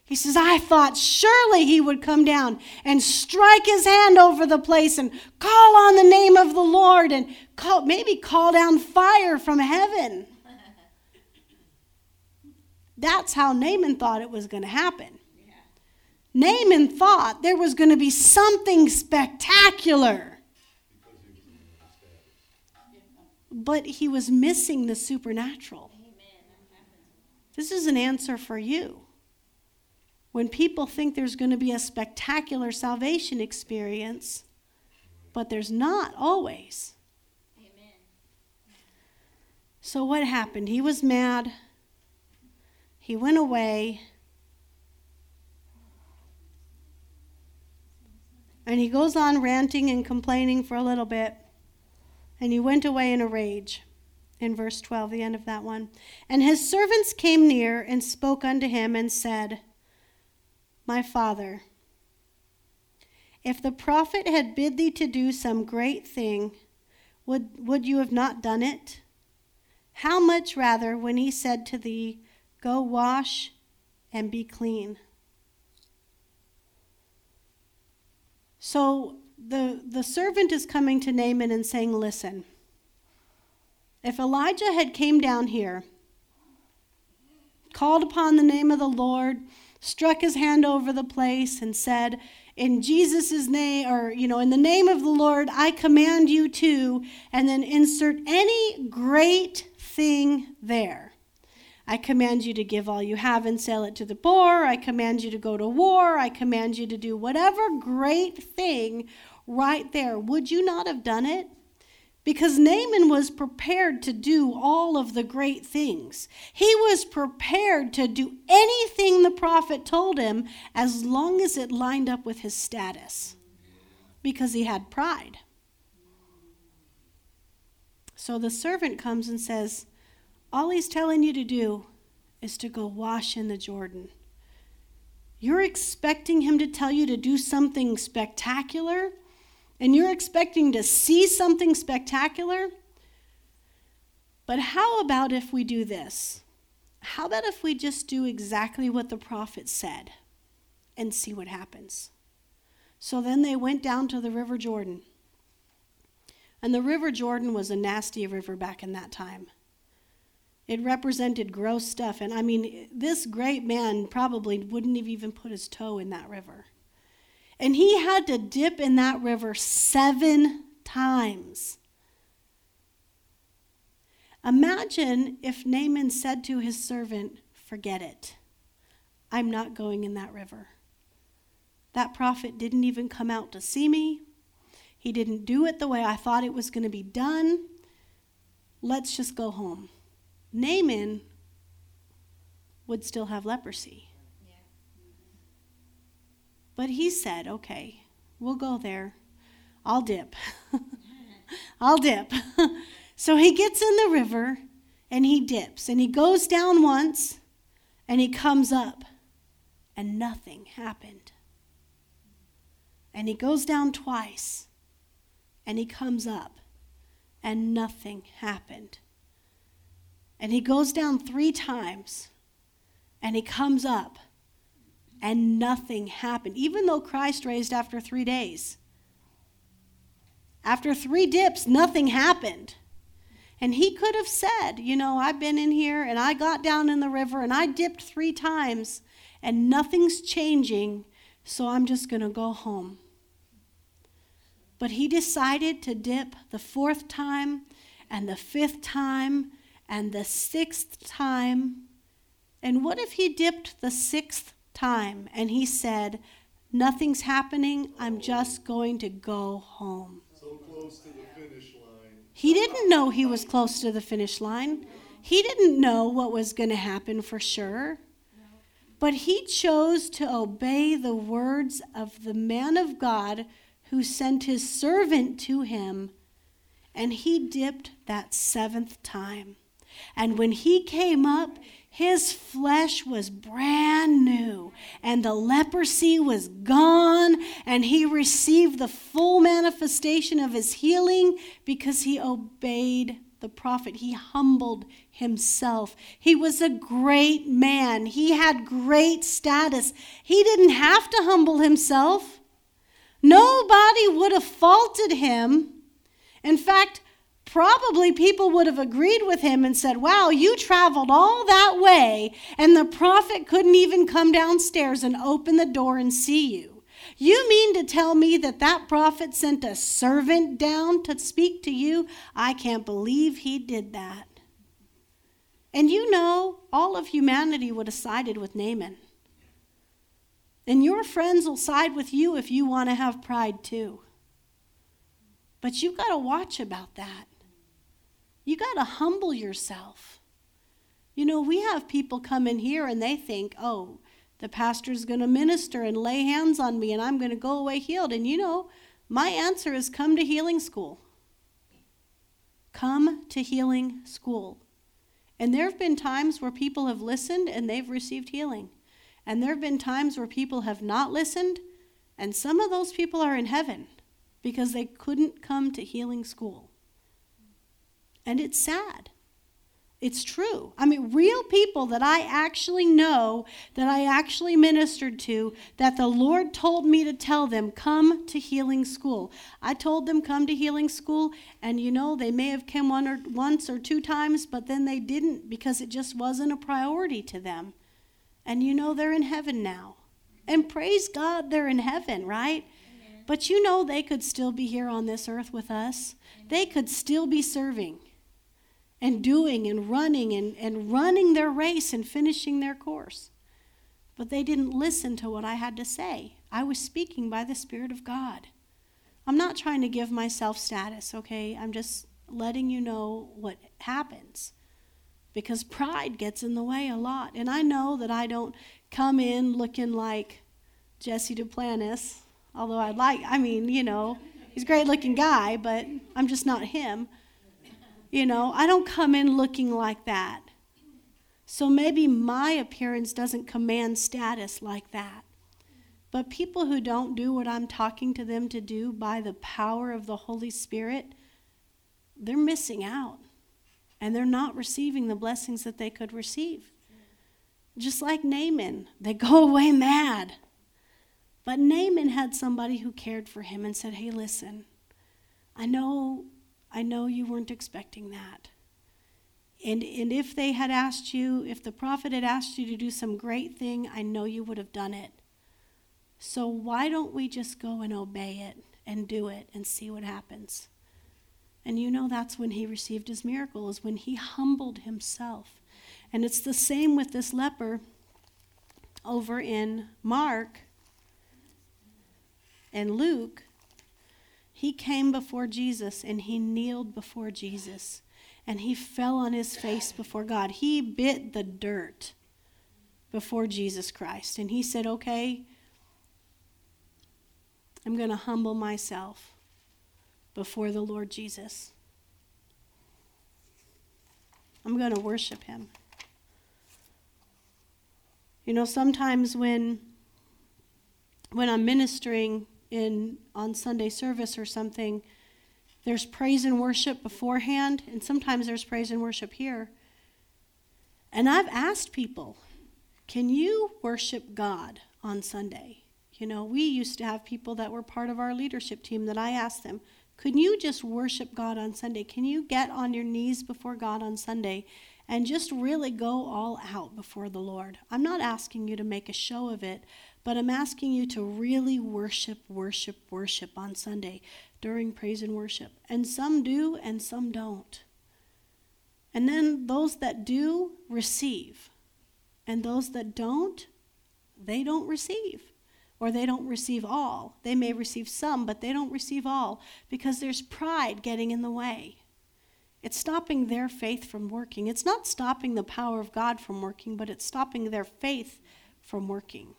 He says, I thought surely he would come down and strike his hand over the place and call on the name of the Lord and call, maybe call down fire from heaven. *laughs* That's how Naaman thought it was going to happen. Naaman thought there was going to be something spectacular. But he was missing the supernatural. This is an answer for you when people think there's going to be a spectacular salvation experience, but there's not always. Amen. So, what happened? He was mad. He went away. And he goes on ranting and complaining for a little bit. And he went away in a rage. In verse 12, the end of that one. And his servants came near and spoke unto him and said, my father, if the prophet had bid thee to do some great thing, would, would you have not done it? How much rather when he said to thee, Go wash and be clean. So the, the servant is coming to Naaman and saying, Listen, if Elijah had came down here, called upon the name of the Lord, struck his hand over the place, and said, in Jesus' name, or, you know, in the name of the Lord, I command you to, and then insert any great thing there. I command you to give all you have and sell it to the poor. I command you to go to war. I command you to do whatever great thing right there. Would you not have done it? Because Naaman was prepared to do all of the great things. He was prepared to do anything the prophet told him as long as it lined up with his status. Because he had pride. So the servant comes and says, All he's telling you to do is to go wash in the Jordan. You're expecting him to tell you to do something spectacular? And you're expecting to see something spectacular. But how about if we do this? How about if we just do exactly what the prophet said and see what happens? So then they went down to the River Jordan. And the River Jordan was a nasty river back in that time. It represented gross stuff. And I mean, this great man probably wouldn't have even put his toe in that river. And he had to dip in that river seven times. Imagine if Naaman said to his servant, Forget it. I'm not going in that river. That prophet didn't even come out to see me. He didn't do it the way I thought it was going to be done. Let's just go home. Naaman would still have leprosy. But he said, okay, we'll go there. I'll dip. *laughs* I'll dip. *laughs* so he gets in the river and he dips and he goes down once and he comes up and nothing happened. And he goes down twice and he comes up and nothing happened. And he goes down three times and he comes up and nothing happened, even though Christ raised after three days. After three dips, nothing happened. And he could have said, You know, I've been in here and I got down in the river and I dipped three times and nothing's changing, so I'm just going to go home. But he decided to dip the fourth time and the fifth time and the sixth time. And what if he dipped the sixth time and he said, Nothing's happening. I'm just going to go home. So close to the finish line. He didn't know he was close to the finish line. He didn't know what was going to happen for sure. But he chose to obey the words of the man of God who sent his servant to him, and he dipped that seventh time. And when he came up, his flesh was brand new, and the leprosy was gone, and he received the full manifestation of his healing because he obeyed the prophet. He humbled himself. He was a great man, he had great status. He didn't have to humble himself, nobody would have faulted him. In fact, probably people would have agreed with him and said, Wow, you traveled all that way, and the prophet couldn't even come downstairs and open the door and see you. You mean to tell me that that prophet sent a servant down to speak to you? I can't believe he did that. And you know, all of humanity would have sided with Naaman. And your friends will side with you if you want to have pride too. But you've got to watch about that. You got to humble yourself. You know, we have people come in here and they think, oh, the pastor's going to minister and lay hands on me and I'm going to go away healed. And you know, my answer is come to healing school. Come to healing school. And there have been times where people have listened and they've received healing. And there have been times where people have not listened, and some of those people are in heaven because they couldn't come to healing school. And it's sad. It's true. I mean, real people that I actually know, that I actually ministered to, that the Lord told me to tell them, come to healing school. I told them, come to healing school, and you know, they may have come one or, once or two times, but then they didn't because it just wasn't a priority to them. And you know, they're in heaven now. And praise God, they're in heaven, right? But you know, they could still be here on this earth with us. They could still be serving and doing and running and, and running their race and finishing their course. But they didn't listen to what I had to say. I was speaking by the Spirit of God. I'm not trying to give myself status, okay? I'm just letting you know what happens. Because pride gets in the way a lot. And I know that I don't come in looking like Jesse Duplantis, although I'd like, I mean, you know, he's a great looking guy, but I'm just not him. You know, I don't come in looking like that. So maybe my appearance doesn't command status like that. But people who don't do what I'm talking to them to do by the power of the Holy Spirit, they're missing out. And they're not receiving the blessings that they could receive. Just like Naaman, they *laughs* go away mad. But Naaman had somebody who cared for him and said, Hey, listen, I know I know you weren't expecting that. And, and if they had asked you, if the prophet had asked you to do some great thing, I know you would have done it. So why don't we just go and obey it and do it and see what happens? And you know that's when he received his miracle, is when he humbled himself. And it's the same with this leper over in Mark and Luke. He came before Jesus and he kneeled before Jesus and he fell on his face before God. He bit the dirt before Jesus Christ and he said, Okay, I'm going to humble myself before the Lord Jesus. I'm going to worship him. You know, sometimes when when I'm ministering in on Sunday service or something, there's praise and worship beforehand, and sometimes there's praise and worship here. And I've asked people, can you worship God on Sunday? You know, we used to have people that were part of our leadership team that I asked them, could you just worship God on Sunday? Can you get on your knees before God on Sunday and just really go all out before the Lord? I'm not asking you to make a show of it, but I'm asking you to really worship, worship, worship on Sunday during praise and worship. And some do and some don't. And then those that do receive. And those that don't, they don't receive. Or they don't receive all. They may receive some, but they don't receive all because there's pride getting in the way. It's stopping their faith from working. It's not stopping the power of God from working, but it's stopping their faith from working.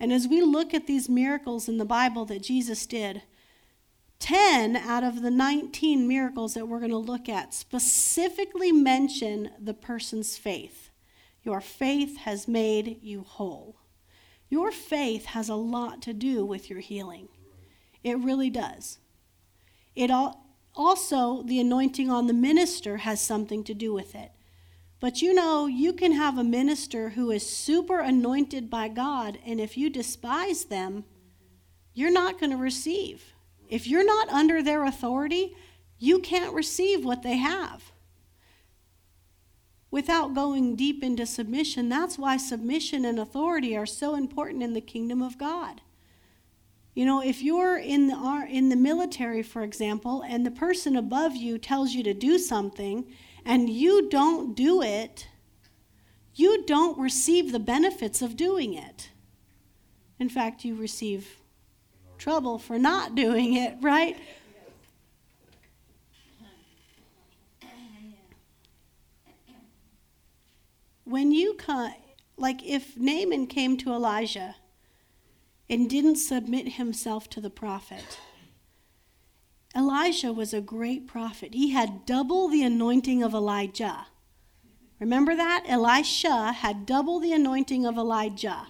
And as we look at these miracles in the Bible that Jesus did, 10 out of the 19 miracles that we're going to look at specifically mention the person's faith. Your faith has made you whole. Your faith has a lot to do with your healing. It really does. It also, the anointing on the minister has something to do with it. But you know, you can have a minister who is super anointed by God, and if you despise them, you're not going to receive. If you're not under their authority, you can't receive what they have. Without going deep into submission, that's why submission and authority are so important in the kingdom of God. You know, if you're in the, in the military, for example, and the person above you tells you to do something, and you don't do it, you don't receive the benefits of doing it. In fact, you receive trouble for not doing it, right? When you come, like if Naaman came to Elijah and didn't submit himself to the prophet, Elijah was a great prophet. He had double the anointing of Elijah. Remember that? Elisha had double the anointing of Elijah.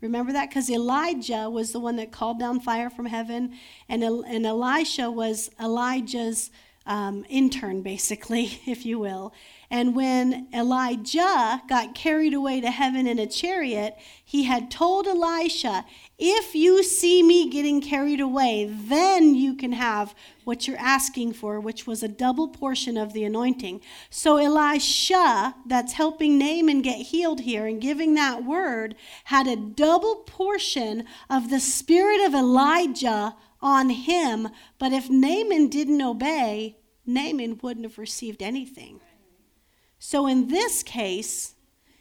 Remember that? Because Elijah was the one that called down fire from heaven, and, and Elisha was Elijah's um, intern, basically, *laughs* if you will. And when Elijah got carried away to heaven in a chariot, he had told Elisha, If you see me getting carried away, then you can have what you're asking for, which was a double portion of the anointing. So Elisha, that's helping Naaman get healed here and giving that word, had a double portion of the spirit of Elijah on him. But if Naaman didn't obey, Naaman wouldn't have received anything. So in this case,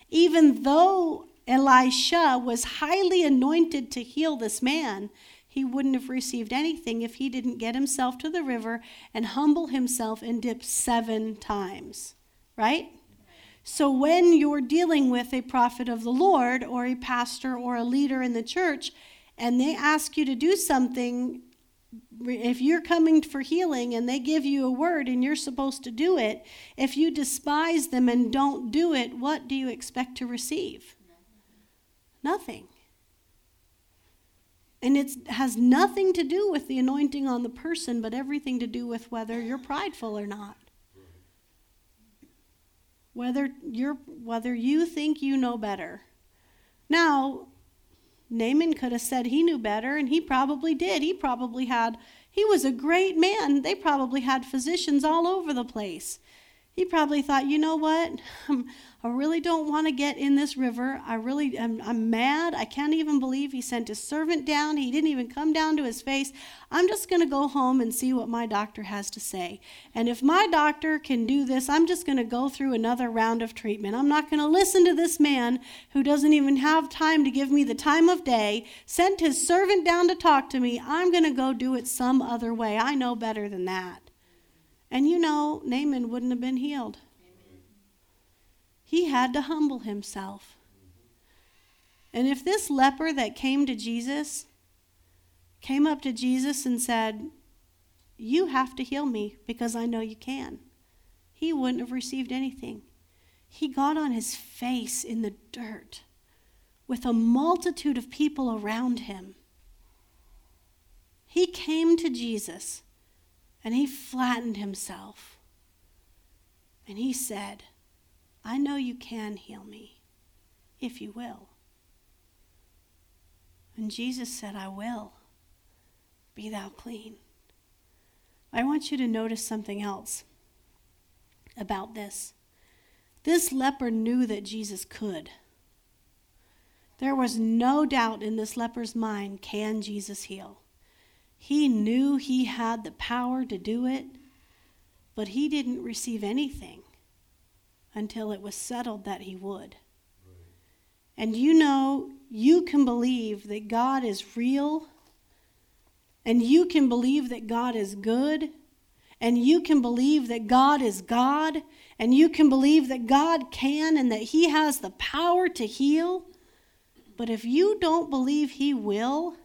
even though Elisha was highly anointed to heal this man, he wouldn't have received anything if he didn't get himself to the river and humble himself and dip seven times. Right? So when you're dealing with a prophet of the Lord or a pastor or a leader in the church and they ask you to do something if you're coming for healing and they give you a word and you're supposed to do it, if you despise them and don't do it, what do you expect to receive? Nothing. And it has nothing to do with the anointing on the person, but everything to do with whether you're prideful or not. Whether you're whether you think you know better. Now, Naaman could have said he knew better, and he probably did. He probably had, he was a great man. They probably had physicians all over the place. He probably thought, you know what? *laughs* Um, I really don't want to get in this river. I really, I'm, I'm mad. I can't even believe he sent his servant down. He didn't even come down to his face. I'm just going to go home and see what my doctor has to say. And if my doctor can do this, I'm just going to go through another round of treatment. I'm not going to listen to this man who doesn't even have time to give me the time of day, sent his servant down to talk to me. I'm going to go do it some other way. I know better than that. And you know, Naaman wouldn't have been healed. He had to humble himself. And if this leper that came to Jesus came up to Jesus and said, You have to heal me because I know you can, he wouldn't have received anything. He got on his face in the dirt with a multitude of people around him. He came to Jesus and he flattened himself. And he said, I know you can heal me if you will. And Jesus said, I will. Be thou clean. I want you to notice something else about this. This leper knew that Jesus could. There was no doubt in this leper's mind can Jesus heal? He knew he had the power to do it, but he didn't receive anything until it was settled that he would. And you know, you can believe that God is real, and you can believe that God is good, and you can believe that God is God, and you can believe that God can and that He has the power to heal. But if you don't believe He will,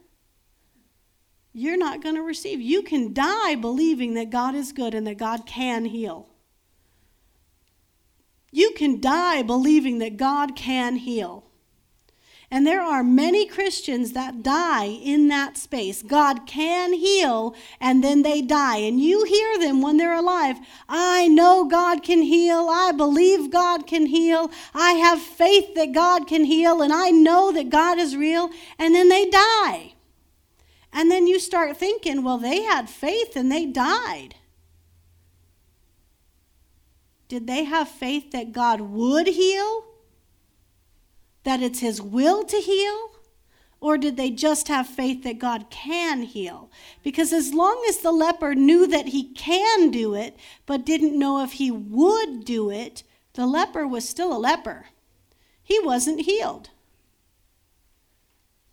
you're not going to receive. You can die believing that God is good and that God can heal. You can die believing that God can heal. And there are many Christians that die in that space. God can heal, and then they die. And you hear them when they're alive. I know God can heal. I believe God can heal. I have faith that God can heal, and I know that God is real. And then they die. And then you start thinking, well, they had faith and they died. Did they have faith that God would heal? That it's His will to heal? Or did they just have faith that God can heal? Because as long as the leper knew that he can do it, but didn't know if he would do it, the leper was still a leper. He wasn't healed.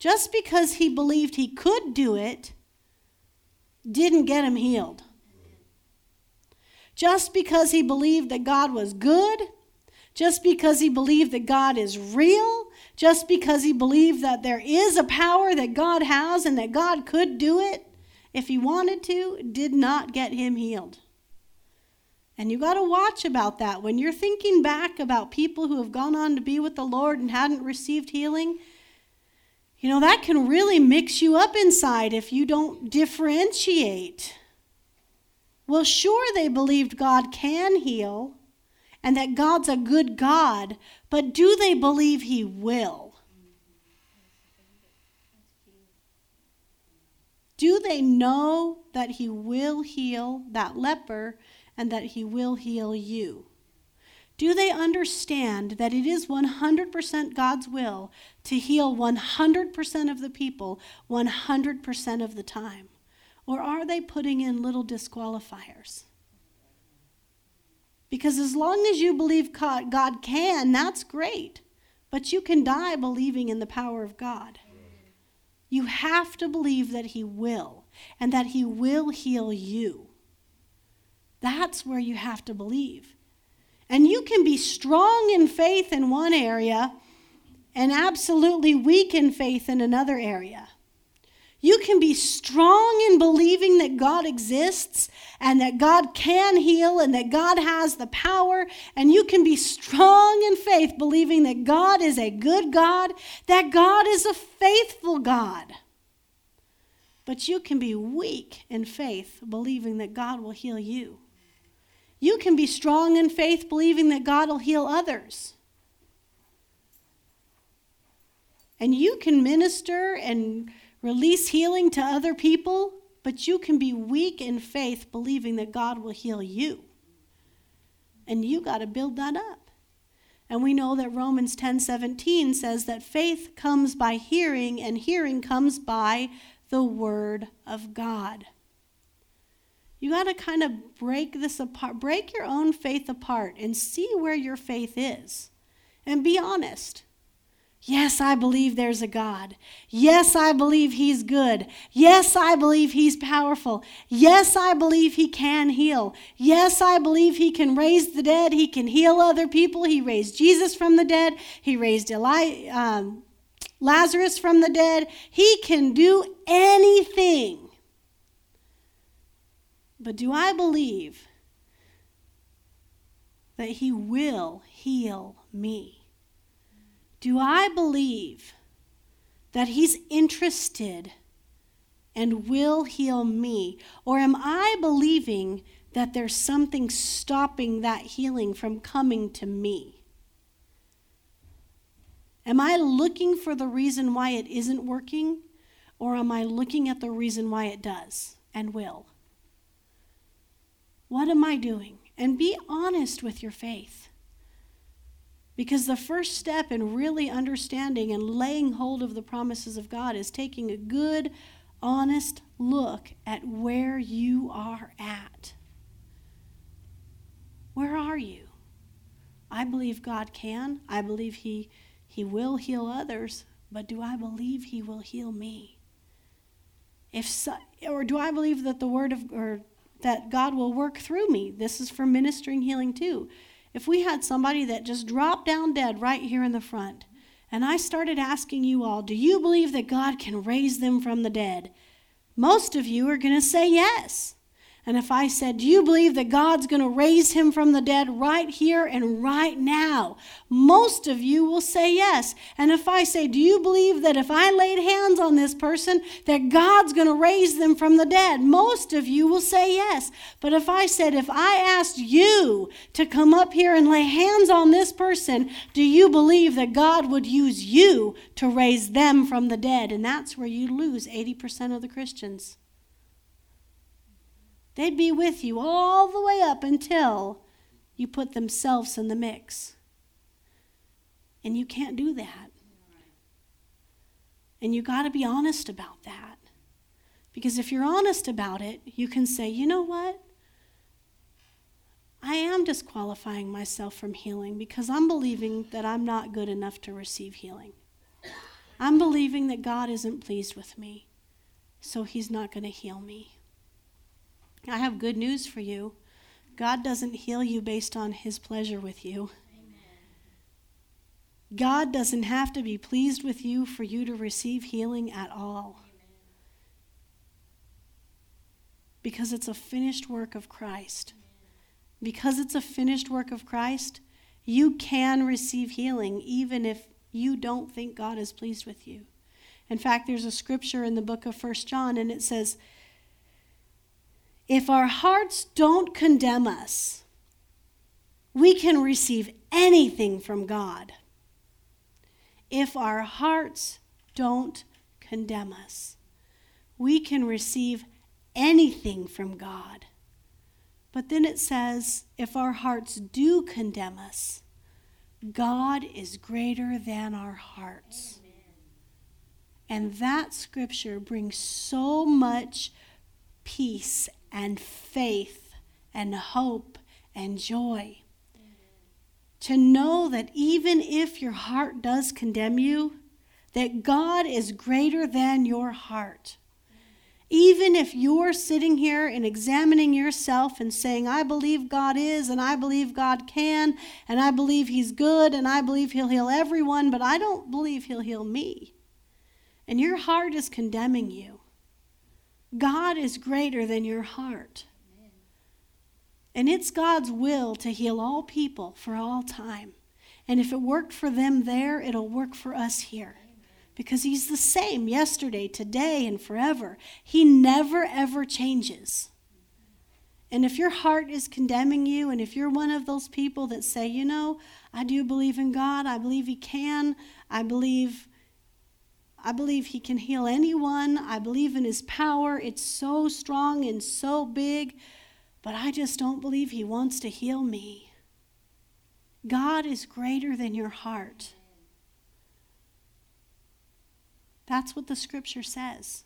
Just because he believed he could do it didn't get him healed. Just because he believed that God was good, just because he believed that God is real, just because he believed that there is a power that God has and that God could do it if he wanted to, did not get him healed. And you got to watch about that. When you're thinking back about people who have gone on to be with the Lord and hadn't received healing, you know, that can really mix you up inside if you don't differentiate. Well, sure, they believed God can heal and that God's a good God, but do they believe He will? Do they know that He will heal that leper and that He will heal you? Do they understand that it is 100% God's will to heal 100% of the people 100% of the time? Or are they putting in little disqualifiers? Because as long as you believe God can, that's great. But you can die believing in the power of God. You have to believe that He will and that He will heal you. That's where you have to believe. And you can be strong in faith in one area and absolutely weak in faith in another area. You can be strong in believing that God exists and that God can heal and that God has the power. And you can be strong in faith, believing that God is a good God, that God is a faithful God. But you can be weak in faith, believing that God will heal you. You can be strong in faith, believing that God will heal others. And you can minister and release healing to other people, but you can be weak in faith believing that God will heal you. And you got to build that up. And we know that Romans 10:17 says that faith comes by hearing and hearing comes by the word of God. You got to kind of break this apart, break your own faith apart and see where your faith is. And be honest. Yes, I believe there's a God. Yes, I believe He's good. Yes, I believe He's powerful. Yes, I believe He can heal. Yes, I believe He can raise the dead. He can heal other people. He raised Jesus from the dead. He raised Eli- um, Lazarus from the dead. He can do anything. But do I believe that He will heal me? Do I believe that He's interested and will heal me? Or am I believing that there's something stopping that healing from coming to me? Am I looking for the reason why it isn't working? Or am I looking at the reason why it does and will? What am I doing? And be honest with your faith. Because the first step in really understanding and laying hold of the promises of God is taking a good, honest look at where you are at. Where are you? I believe God can. I believe He, he will heal others, but do I believe He will heal me? If so, or do I believe that the word of or that God will work through me? This is for ministering healing too if we had somebody that just dropped down dead right here in the front, and I started asking you all, do you believe that God can raise them from the dead? Most of you are going to say yes. And if I said, Do you believe that God's going to raise him from the dead right here and right now? Most of you will say yes. And if I say, Do you believe that if I laid hands on this person, that God's going to raise them from the dead? Most of you will say yes. But if I said, If I asked you to come up here and lay hands on this person, do you believe that God would use you to raise them from the dead? And that's where you lose 80% of the Christians. They'd be with you all the way up until you put themselves in the mix. And you can't do that. And you got to be honest about that. Because if you're honest about it, you can say, you know what? I am disqualifying myself from healing because I'm believing that I'm not good enough to receive healing. I'm believing that God isn't pleased with me, so He's not going to heal me. I have good news for you. God doesn't heal you based on his pleasure with you. God doesn't have to be pleased with you for you to receive healing at all. Because it's a finished work of Christ. Because it's a finished work of Christ, you can receive healing even if you don't think God is pleased with you. In fact, there's a scripture in the book of First John, and it says, if our hearts don't condemn us, we can receive anything from God. If our hearts don't condemn us, we can receive anything from God. But then it says, if our hearts do condemn us, God is greater than our hearts. And that scripture brings so much peace and faith and hope and joy. To know that even if your heart does condemn you, that God is greater than your heart. Even if you're sitting here and examining yourself and saying, I believe God is, and I believe God can, and I believe He's good, and I believe He'll heal everyone, but I don't believe He'll heal me. And your heart is condemning you. God is greater than your heart. And it's God's will to heal all people for all time. And if it worked for them there, it'll work for us here. Because He's the same yesterday, today, and forever. He never, ever changes. And if your heart is condemning you, and if you're one of those people that say, you know, I do believe in God, I believe He can, I believe. I believe he can heal anyone. I believe in his power. It's so strong and so big, but I just don't believe he wants to heal me. God is greater than your heart. That's what the scripture says.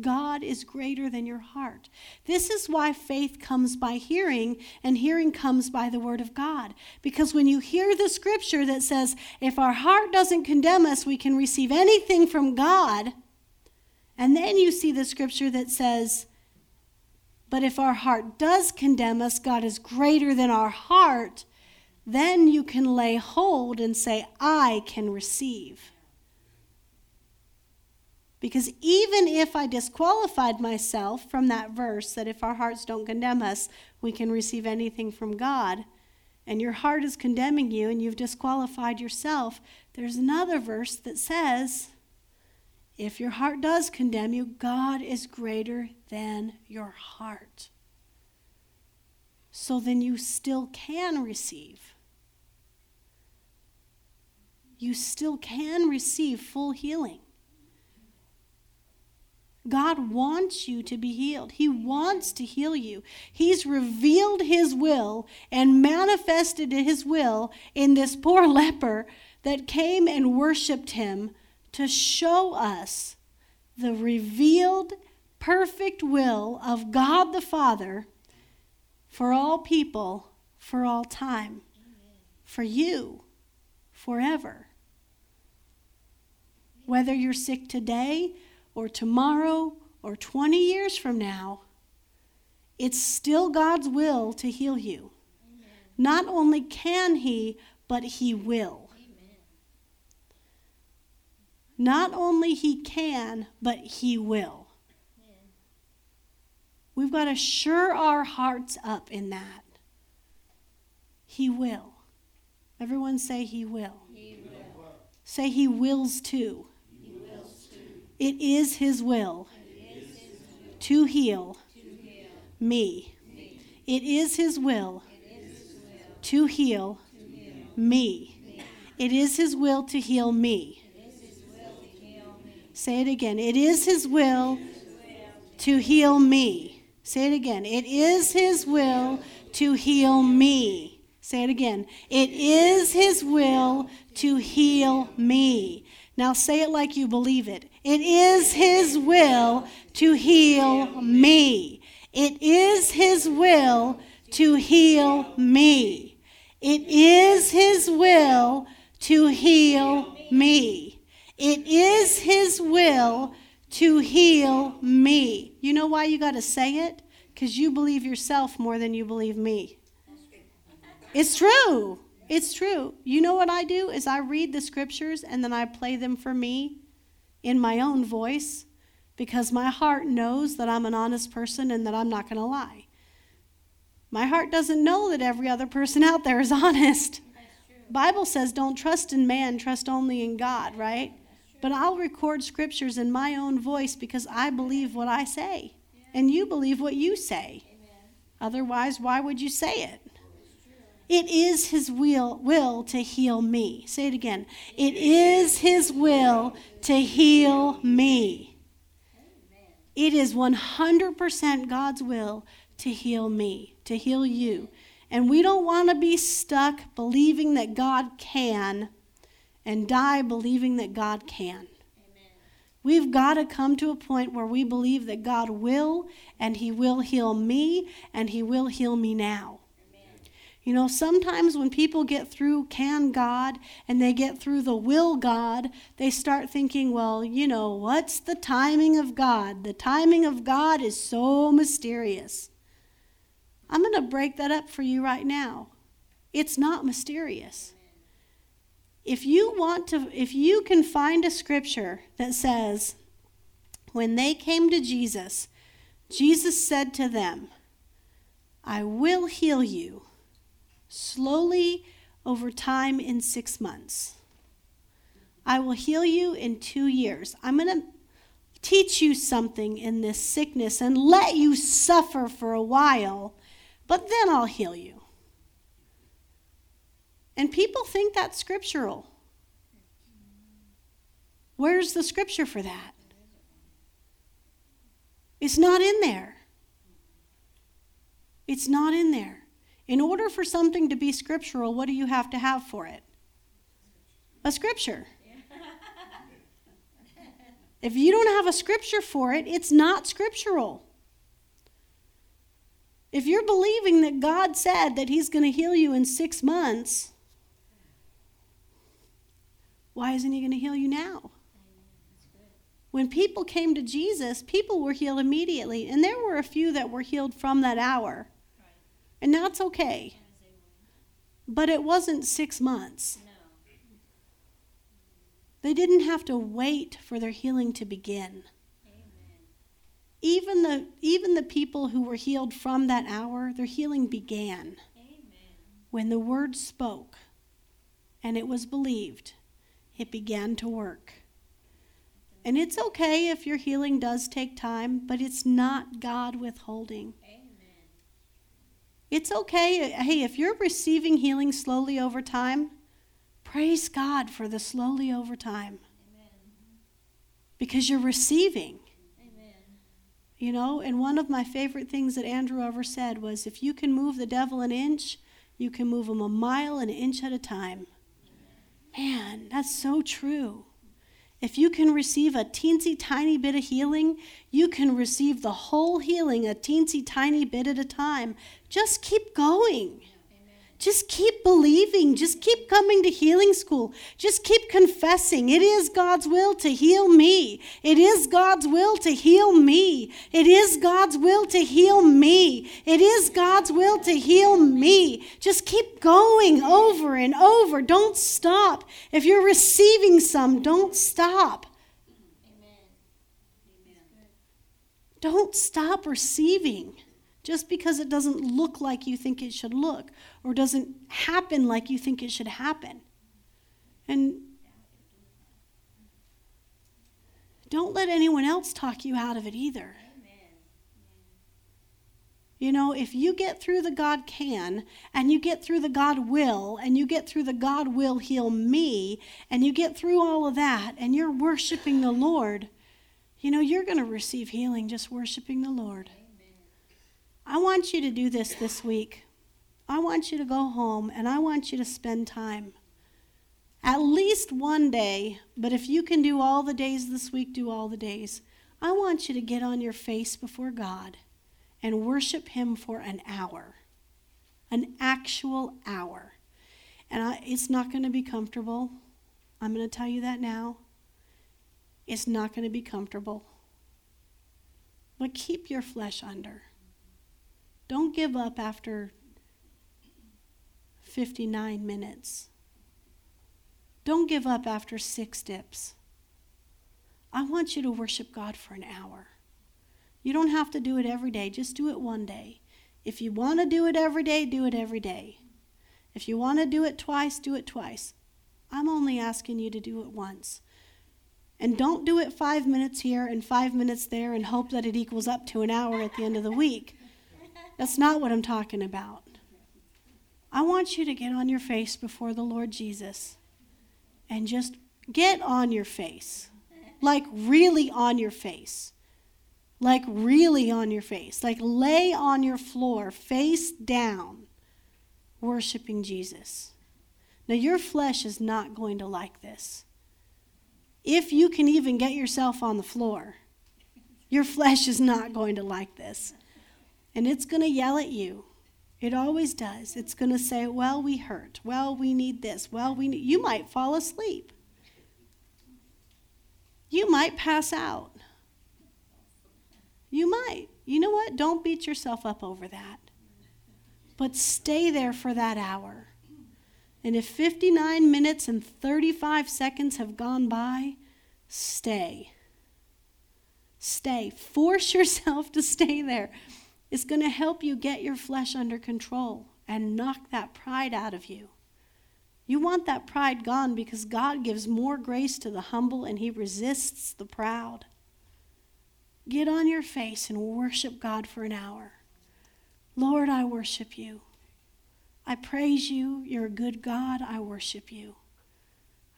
God is greater than your heart. This is why faith comes by hearing, and hearing comes by the word of God. Because when you hear the scripture that says, if our heart doesn't condemn us, we can receive anything from God, and then you see the scripture that says, but if our heart does condemn us, God is greater than our heart, then you can lay hold and say, I can receive. Because even if I disqualified myself from that verse, that if our hearts don't condemn us, we can receive anything from God, and your heart is condemning you and you've disqualified yourself, there's another verse that says, if your heart does condemn you, God is greater than your heart. So then you still can receive. You still can receive full healing. God wants you to be healed. He wants to heal you. He's revealed His will and manifested His will in this poor *laughs* leper that came and worshiped Him to show us the revealed, perfect will of God the Father for all people, for all time, for you, forever. Whether you're sick today, or tomorrow or 20 years from now, it's still God's will to heal you. Amen. Not only can He, but He will. Amen. Not only He can, but He will. Amen. We've got to sure our hearts up in that. He will. Everyone say He will. He will. Say He wills too. It is His will to heal me. It is His will to heal me. It is His will to heal me. Say it again. It is His will to heal me. Say it again. It is His will to heal me. Say it again. It is His will to heal me. Now say it like you believe it. It is His will to heal me. It is His will to heal me. It is His will to heal me. It is His will to heal me. You know why you got to say it? Because you believe yourself more than you believe me. It's true. It's true. You know what I do is I read the scriptures and then I play them for me in my own voice because my heart knows that I'm an honest person and that I'm not going to lie. My heart doesn't know that every other person out there is *laughs* honest. Bible says don't trust in man, trust only in God, right? But I'll record scriptures in my own voice because I believe what I say. And you believe what you say. Otherwise, why would you say it? It is his will, will to heal me. Say it again. It is his will to heal me. It is 100% God's will to heal me, to heal you. And we don't want to be stuck believing that God can and die believing that God can. We've got to come to a point where we believe that God will and He will heal me and He will heal me now. You know, sometimes when people get through can God and they get through the will God, they start thinking, well, you know, what's the timing of God? The timing of God is so mysterious. I'm going to break that up for you right now. It's not mysterious. If you want to if you can find a scripture that says when they came to Jesus, Jesus said to them, I will heal you slowly over time in six months. I will heal you in two years. I'm going to teach you something in this sickness and let you suffer for a while, but then I'll heal you. And people think that's scriptural. Where's the scripture for that? It's not in there. It's not in there. In order for something to be scriptural, what do you have to have for it? A scripture. If you don't have a scripture for it, it's not scriptural. If you're believing that God said that He's going to heal you in six months, why isn't He going to heal you now? When people came to Jesus, people were healed immediately, and there were a few that were healed from that hour. And that's okay. But it wasn't six months. They didn't have to wait for their healing to begin. Even the, even the people who were healed from that hour, their healing began when the word spoke and it was believed. It began to work. And it's okay if your healing does take time, but it's not God withholding. It's okay. Hey, if you're receiving healing slowly over time, praise God for the slowly over time. Because you're receiving. Amen. You know, and one of my favorite things that Andrew ever said was if you can move the devil an inch, you can move him a mile an inch at a time. Man, that's so true. If you can receive a teensy tiny bit of healing, you can receive the whole healing a teensy tiny bit at a time. Just keep going. Just keep believing. Just keep coming to healing school. Just keep confessing. It is God's will to heal me. It is God's will to heal me. It is God's will to heal me. It is God's will to heal me. Just keep going over and over. Don't stop. If you're receiving some, don't stop. Don't stop receiving just because it doesn't look like you think it should look or doesn't happen like you think it should happen. And don't let anyone else talk you out of it either. You know, if you get through the God can, and you get through the God will, and you get through the God will heal me, and you get through all of that, and you're worshiping the Lord, you know, you're going to receive healing just worshiping the Lord. I want you to do this this week. I want you to go home and I want you to spend time. At least one day, but if you can do all the days this week, do all the days. I want you to get on your face before God and worship Him for an hour, an actual hour. And I, it's not going to be comfortable. I'm going to tell you that now. It's not going to be comfortable. But keep your flesh under. Don't give up after 59 minutes. Don't give up after six dips. I want you to worship God for an hour. You don't have to do it every day, just do it one day. If you want to do it every day, do it every day. If you want to do it twice, do it twice. I'm only asking you to do it once. And don't do it five minutes here and five minutes there and hope that it equals up to an hour at the end of the week. That's not what I'm talking about. I want you to get on your face before the Lord Jesus and just get on your face. Like, really on your face. Like, really on your face. Like, lay on your floor, face down, worshiping Jesus. Now, your flesh is not going to like this. If you can even get yourself on the floor, your flesh is not going to like this. And it's going to yell at you. It always does. It's going to say, well, we hurt. Well, we need this. Well, we need. You might fall asleep. You might pass out. You might. You know what? Don't beat yourself up over that. But stay there for that hour. And if 59 minutes and 35 seconds have gone by, stay. Stay. Force *laughs* yourself to stay there. It's going to help you get your flesh under control and knock that pride out of you. You want that pride gone because God gives more grace to the humble and He resists the proud. Get on your face and worship God for an hour. Lord, I worship you. I praise you. You're a good God. I worship you.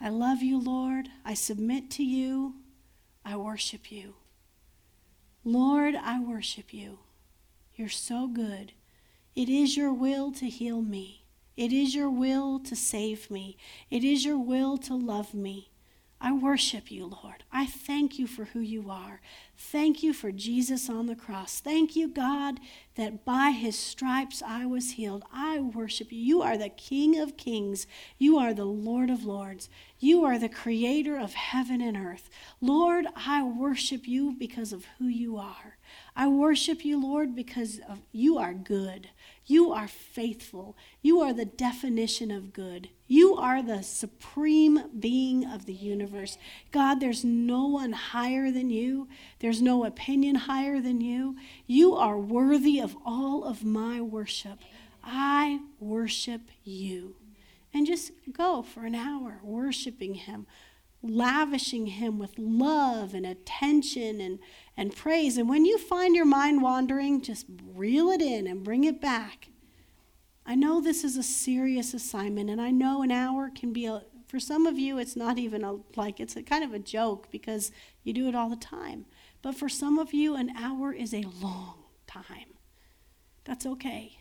I love you, Lord. I submit to you. I worship you. Lord, I worship you. You're so good. It is your will to heal me. It is your will to save me. It is your will to love me. I worship you, Lord. I thank you for who you are. Thank you for Jesus on the cross. Thank you, God, that by his stripes I was healed. I worship you. You are the King of kings. You are the Lord of lords. You are the creator of heaven and earth. Lord, I worship you because of who you are. I worship you, Lord, because of, you are good. You are faithful. You are the definition of good. You are the supreme being of the universe. God, there's no one higher than you. There's no opinion higher than you. You are worthy of all of my worship. I worship you. And just go for an hour worshiping Him, lavishing Him with love and attention and, and praise. And when you find your mind wandering, just reel it in and bring it back. I know this is a serious assignment, and I know an hour can be a, for some of you, it's not even a, like, it's a kind of a joke because you do it all the time. But for some of you, an hour is a long time. That's okay.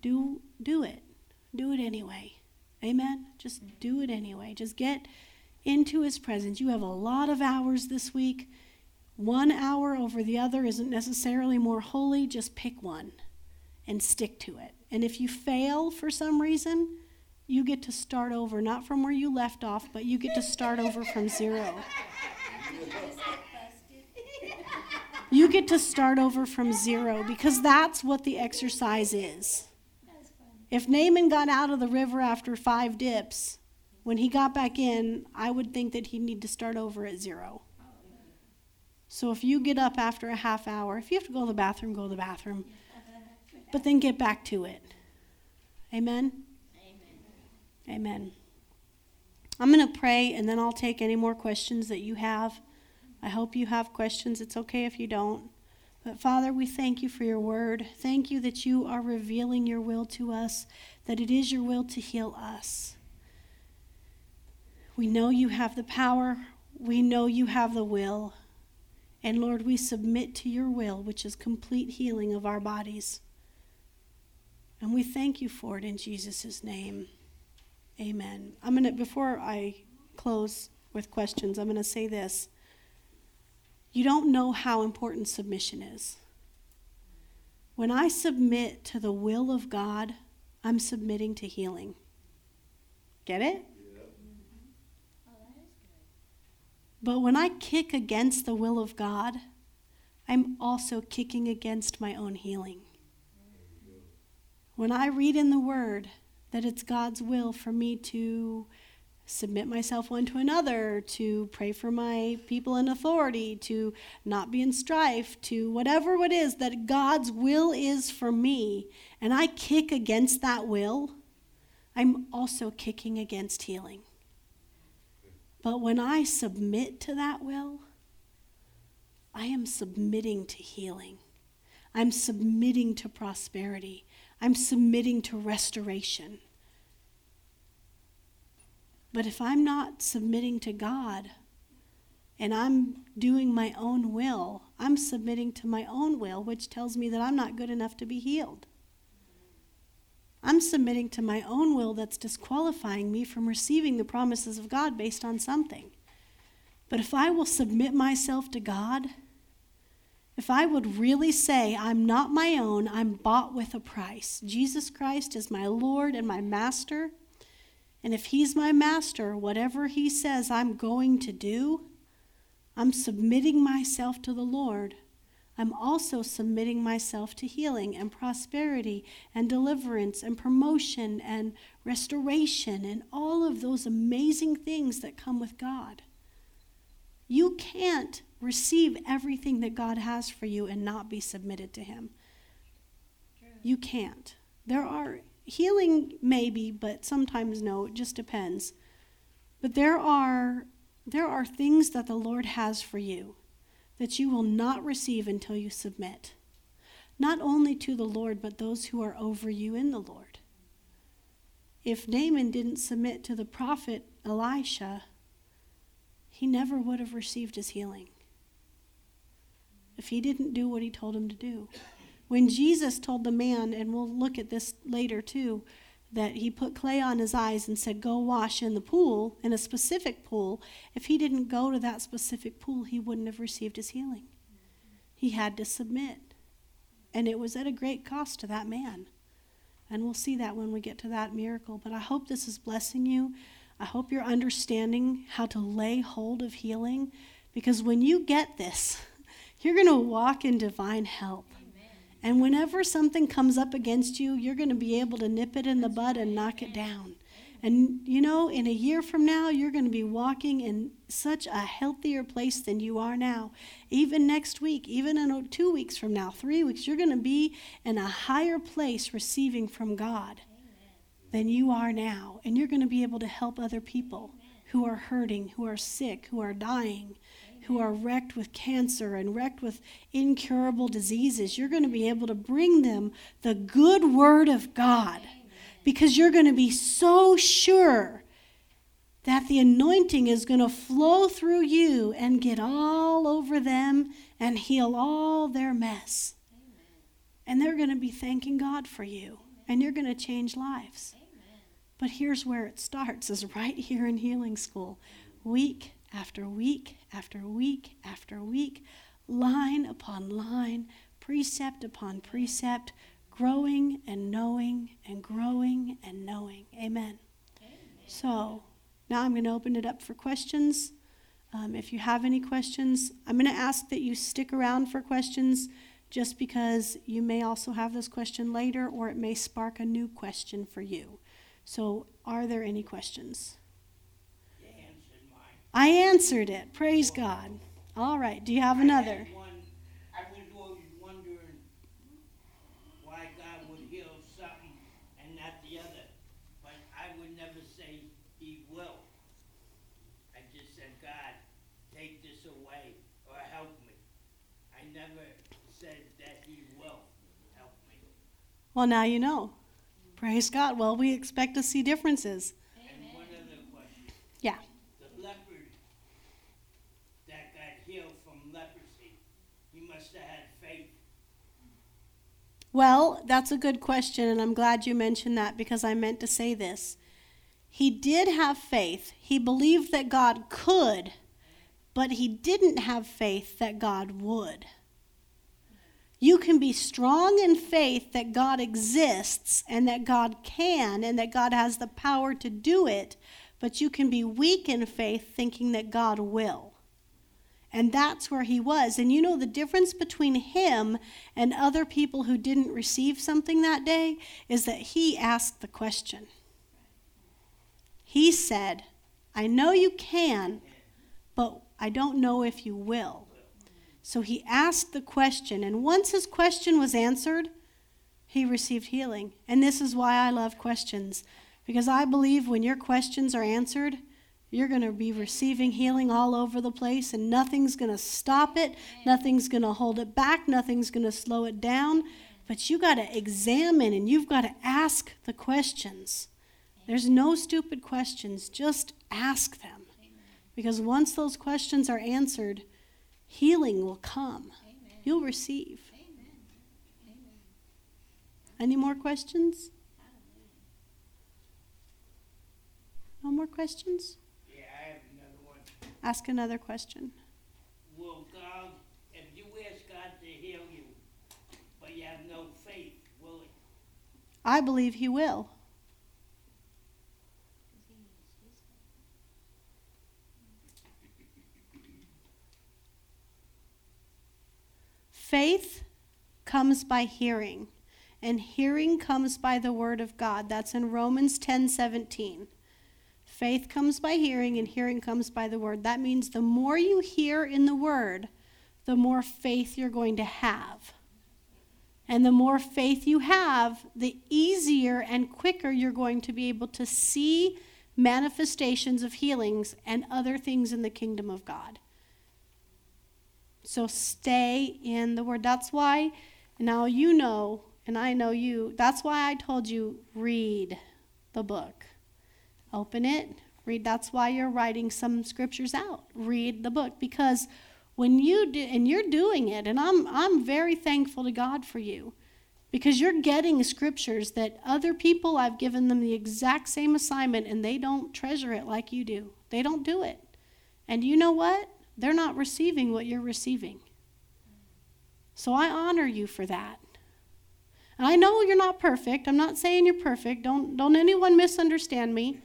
Do, do it. Do it anyway. Amen? Just do it anyway. Just get into his presence. You have a lot of hours this week. One hour over the other isn't necessarily more holy. Just pick one and stick to it. And if you fail for some reason, you get to start over, not from where you left off, but you get to start over from zero. You get to start over from zero because that's what the exercise is. If Naaman got out of the river after five dips, when he got back in, I would think that he'd need to start over at zero. So if you get up after a half hour, if you have to go to the bathroom, go to the bathroom. But then get back to it. Amen? Amen. Amen. I'm going to pray and then I'll take any more questions that you have. I hope you have questions. It's okay if you don't. But Father, we thank you for your word. Thank you that you are revealing your will to us, that it is your will to heal us. We know you have the power, we know you have the will. And Lord, we submit to your will, which is complete healing of our bodies. And we thank you for it in Jesus' name. Amen. I'm going to, before I close with questions, I'm going to say this. You don't know how important submission is. When I submit to the will of God, I'm submitting to healing. Get it? But when I kick against the will of God, I'm also kicking against my own healing. When I read in the Word that it's God's will for me to submit myself one to another, to pray for my people in authority, to not be in strife, to whatever it is that God's will is for me, and I kick against that will, I'm also kicking against healing. But when I submit to that will, I am submitting to healing. I'm submitting to prosperity. I'm submitting to restoration. But if I'm not submitting to God and I'm doing my own will, I'm submitting to my own will, which tells me that I'm not good enough to be healed. I'm submitting to my own will that's disqualifying me from receiving the promises of God based on something. But if I will submit myself to God, if I would really say, I'm not my own, I'm bought with a price. Jesus Christ is my Lord and my Master. And if He's my Master, whatever He says I'm going to do, I'm submitting myself to the Lord. I'm also submitting myself to healing and prosperity and deliverance and promotion and restoration and all of those amazing things that come with God. You can't receive everything that God has for you and not be submitted to Him. You can't. There are healing, maybe, but sometimes no. It just depends. But there are there are things that the Lord has for you that you will not receive until you submit, not only to the Lord, but those who are over you in the Lord. If Naaman didn't submit to the prophet Elisha, he never would have received his healing. If he didn't do what he told him to do. When Jesus told the man, and we'll look at this later too, that he put clay on his eyes and said, Go wash in the pool, in a specific pool. If he didn't go to that specific pool, he wouldn't have received his healing. He had to submit. And it was at a great cost to that man. And we'll see that when we get to that miracle. But I hope this is blessing you. I hope you're understanding how to lay hold of healing. Because when you get this, *laughs* you're going to walk in divine help. And whenever something comes up against you, you're going to be able to nip it in the bud and knock it down. And you know, in a year from now, you're going to be walking in such a healthier place than you are now. Even next week, even in two weeks from now, three weeks, you're going to be in a higher place receiving from God than you are now. And you're going to be able to help other people who are hurting, who are sick, who are dying who are wrecked with cancer and wrecked with incurable diseases. You're going to be able to bring them the good word of God because you're going to be so sure that the anointing is going to flow through you and get all over them and heal all their mess. And they're going to be thanking God for you and you're going to change lives. But here's where it starts is right here in healing school. Week after week after week after week, line upon line, precept upon precept, growing and knowing and growing and knowing. Amen. Amen. So now I'm going to open it up for questions. Um, if you have any questions, I'm going to ask that you stick around for questions just because you may also have this question later or it may spark a new question for you. So, are there any questions? I answered it. Praise God. All right. Do you have another? I was wondering why God would heal something and not the other. But I would never say He will. I just said, God, take this away or help me. I never said that He will help me. Well, now you know. Praise God. Well, we expect to see differences. And one other question. Yeah. The leper that got healed from leprosy, he must have had faith. Well, that's a good question, and I'm glad you mentioned that because I meant to say this. He did have faith. He believed that God could, but he didn't have faith that God would. You can be strong in faith that God exists and that God can and that God has the power to do it, but you can be weak in faith thinking that God will. And that's where he was. And you know the difference between him and other people who didn't receive something that day is that he asked the question. He said, I know you can, but I don't know if you will. So he asked the question, and once his question was answered, he received healing. And this is why I love questions, because I believe when your questions are answered, You're going to be receiving healing all over the place, and nothing's going to stop it. Nothing's going to hold it back. Nothing's going to slow it down. But you got to examine and you've got to ask the questions. There's no stupid questions, just ask them. Because once those questions are answered, healing will come. You'll receive. Any more questions? No more questions? Yeah, I have another one. Ask another question. Will God, if you ask God to heal you, but you have no faith, will He? I believe He will. Faith comes by hearing, and hearing comes by the word of God. That's in Romans 10 17. Faith comes by hearing, and hearing comes by the word. That means the more you hear in the word, the more faith you're going to have. And the more faith you have, the easier and quicker you're going to be able to see manifestations of healings and other things in the kingdom of God. So stay in the Word. That's why, now you know, and I know you, that's why I told you read the book. Open it, read. That's why you're writing some scriptures out. Read the book because when you do, and you're doing it, and I'm, I'm very thankful to God for you because you're getting scriptures that other people, I've given them the exact same assignment and they don't treasure it like you do. They don't do it. And you know what? They're not receiving what you're receiving. So I honor you for that. And I know you're not perfect. I'm not saying you're perfect. Don't, don't anyone misunderstand me.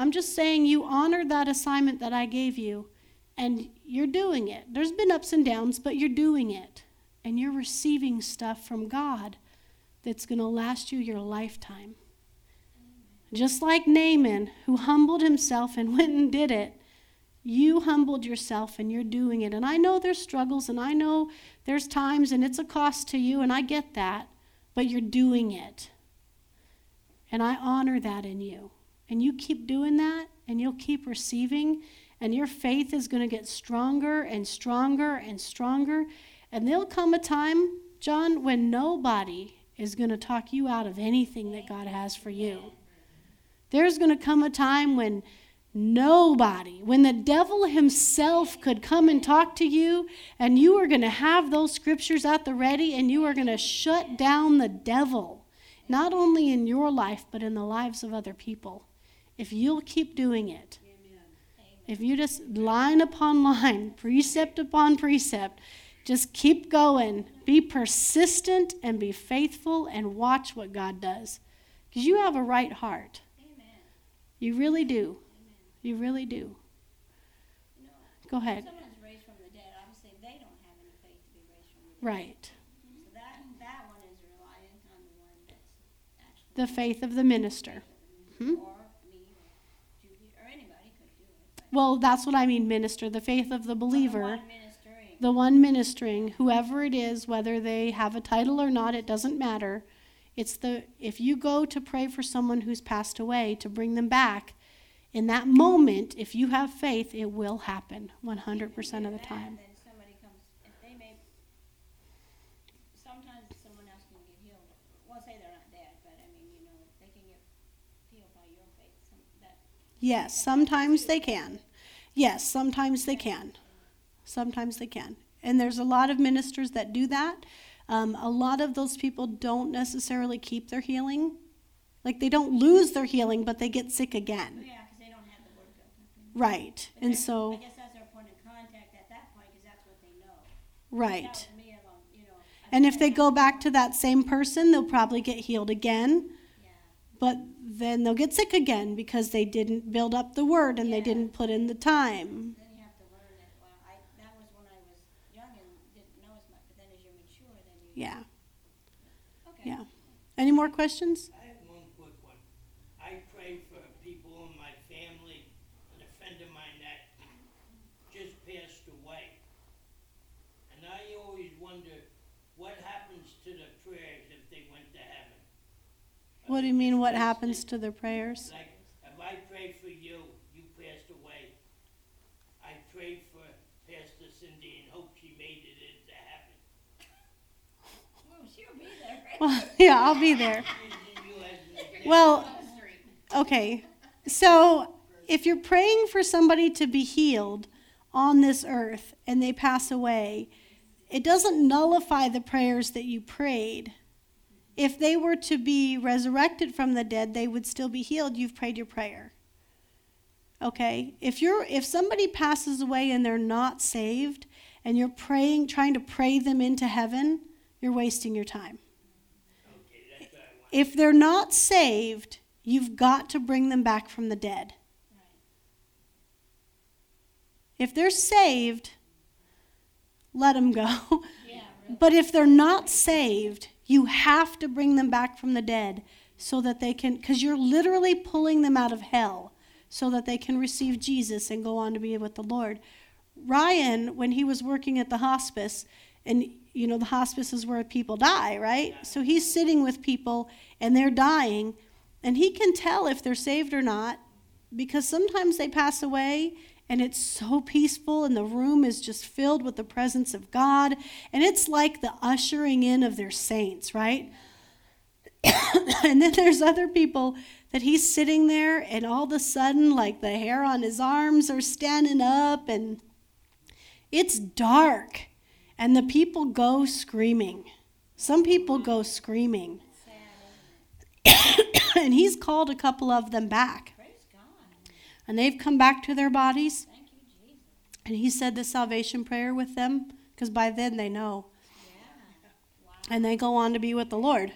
I'm just saying you honored that assignment that I gave you and you're doing it. There's been ups and downs, but you're doing it. And you're receiving stuff from God that's going to last you your lifetime. Just like Naaman, who humbled himself and *laughs* went and did it, you humbled yourself and you're doing it. And I know there's struggles and I know there's times and it's a cost to you, and I get that, but you're doing it. And I honor that in you. And you keep doing that and you'll keep receiving and your faith is going to get stronger and stronger and stronger. And there'll come a time, John, when nobody is going to talk you out of anything that God has for you. There's going to come a time when nobody, when the devil himself could come and talk to you, and you are going to have those scriptures at the ready, and you are going to shut down the devil, not only in your life, but in the lives of other people. If you'll keep doing it, if you just line upon line, *laughs* precept upon precept, just keep going, be persistent and be faithful and watch what God does. Because you have a right heart. Amen. You really do. You really do. You know, Go ahead. someone is raised from the dead, obviously they don't have any faith to be raised from the dead. Right. So that, that one is reliant on the one. The faith of the minister. Hmm? Or me, or Judy, or anybody could do it. but- Well, that's what I mean, minister. The faith of the believer. The one ministering. the one ministering, whoever it is, whether they have a title or not, it doesn't matter. It's the if you go to pray for someone who's passed away to bring them back, in that moment, if you have faith, it will happen 100% of the time. Then somebody comes, if they may, sometimes someone else can get healed. Well, say they're not dead, but I mean, you know, they can get healed by your faith. Some, that, Yes, sometimes they can. Yes, sometimes they can. Sometimes they can. And there's a lot of ministers that do that. Um, a lot of those people don't necessarily keep their healing. Like they don't lose their healing, but they get sick again. yeah, because they don't have the word in them. Right. But And that's- I so, guess that's our point of contact at that point, because that's what they know. right. Me you know. And if they go back to that same person, they'll probably get healed again, but then they'll get sick again because they didn't build up the word and they didn't put in the time. then you have to learn it. Well, I, that was when I was young and didn't know as much, but then as you mature, you. Yeah. Okay. Yeah. Any more questions? What do you mean, what happens to their prayers? Like, if I prayed for you, you passed away. I prayed for Pastor Cindy and hope she made it into heaven. Well, she'll be there. *laughs* Well, yeah, I'll be there. *laughs* well, okay. So, if you're praying for somebody to be healed on this earth and they pass away, it doesn't nullify the prayers that you prayed if they were to be resurrected from the dead, they would still be healed. You've prayed your prayer. Okay? If you're if somebody passes away and they're not saved and you're praying trying to pray them into heaven, you're wasting your time. Okay, that's what I want. If they're not saved, you've got to bring them back from the dead. If they're saved, let them go. *laughs* Yeah, really. But if they're not saved, you have to bring them back from the dead so that they can, because you're literally pulling them out of hell so that they can receive Jesus and go on to be with the Lord. Ryan, when he was working at the hospice, and you know, the hospice is where people die, right? So he's sitting with people and they're dying, and he can tell if they're saved or not because sometimes they pass away and it's so peaceful and the room is just filled with the presence of God and it's like the ushering in of their saints, right? *coughs* and then there's other people that he's sitting there and all of a sudden like the hair on his arms are standing up and it's dark and the people go screaming. Some people go screaming. *coughs* and he's called a couple of them back. And they've come back to their bodies. Thank you, Jesus. And he said the salvation prayer with them because by then they know. And they go on to be with the Lord.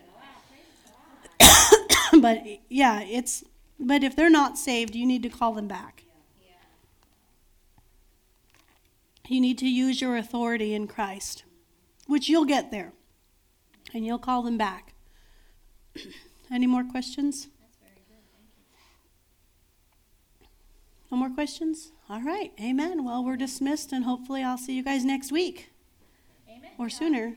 *coughs* but yeah, it's but if they're not saved, you need to call them back. Yeah. You need to use your authority in Christ, which you'll get there. And you'll call them back. *coughs* Any more questions? That's very good. Thank you. No more questions? All right. Amen. Well, we're dismissed, and hopefully, I'll see you guys next week Amen. or sooner.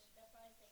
Deus da paz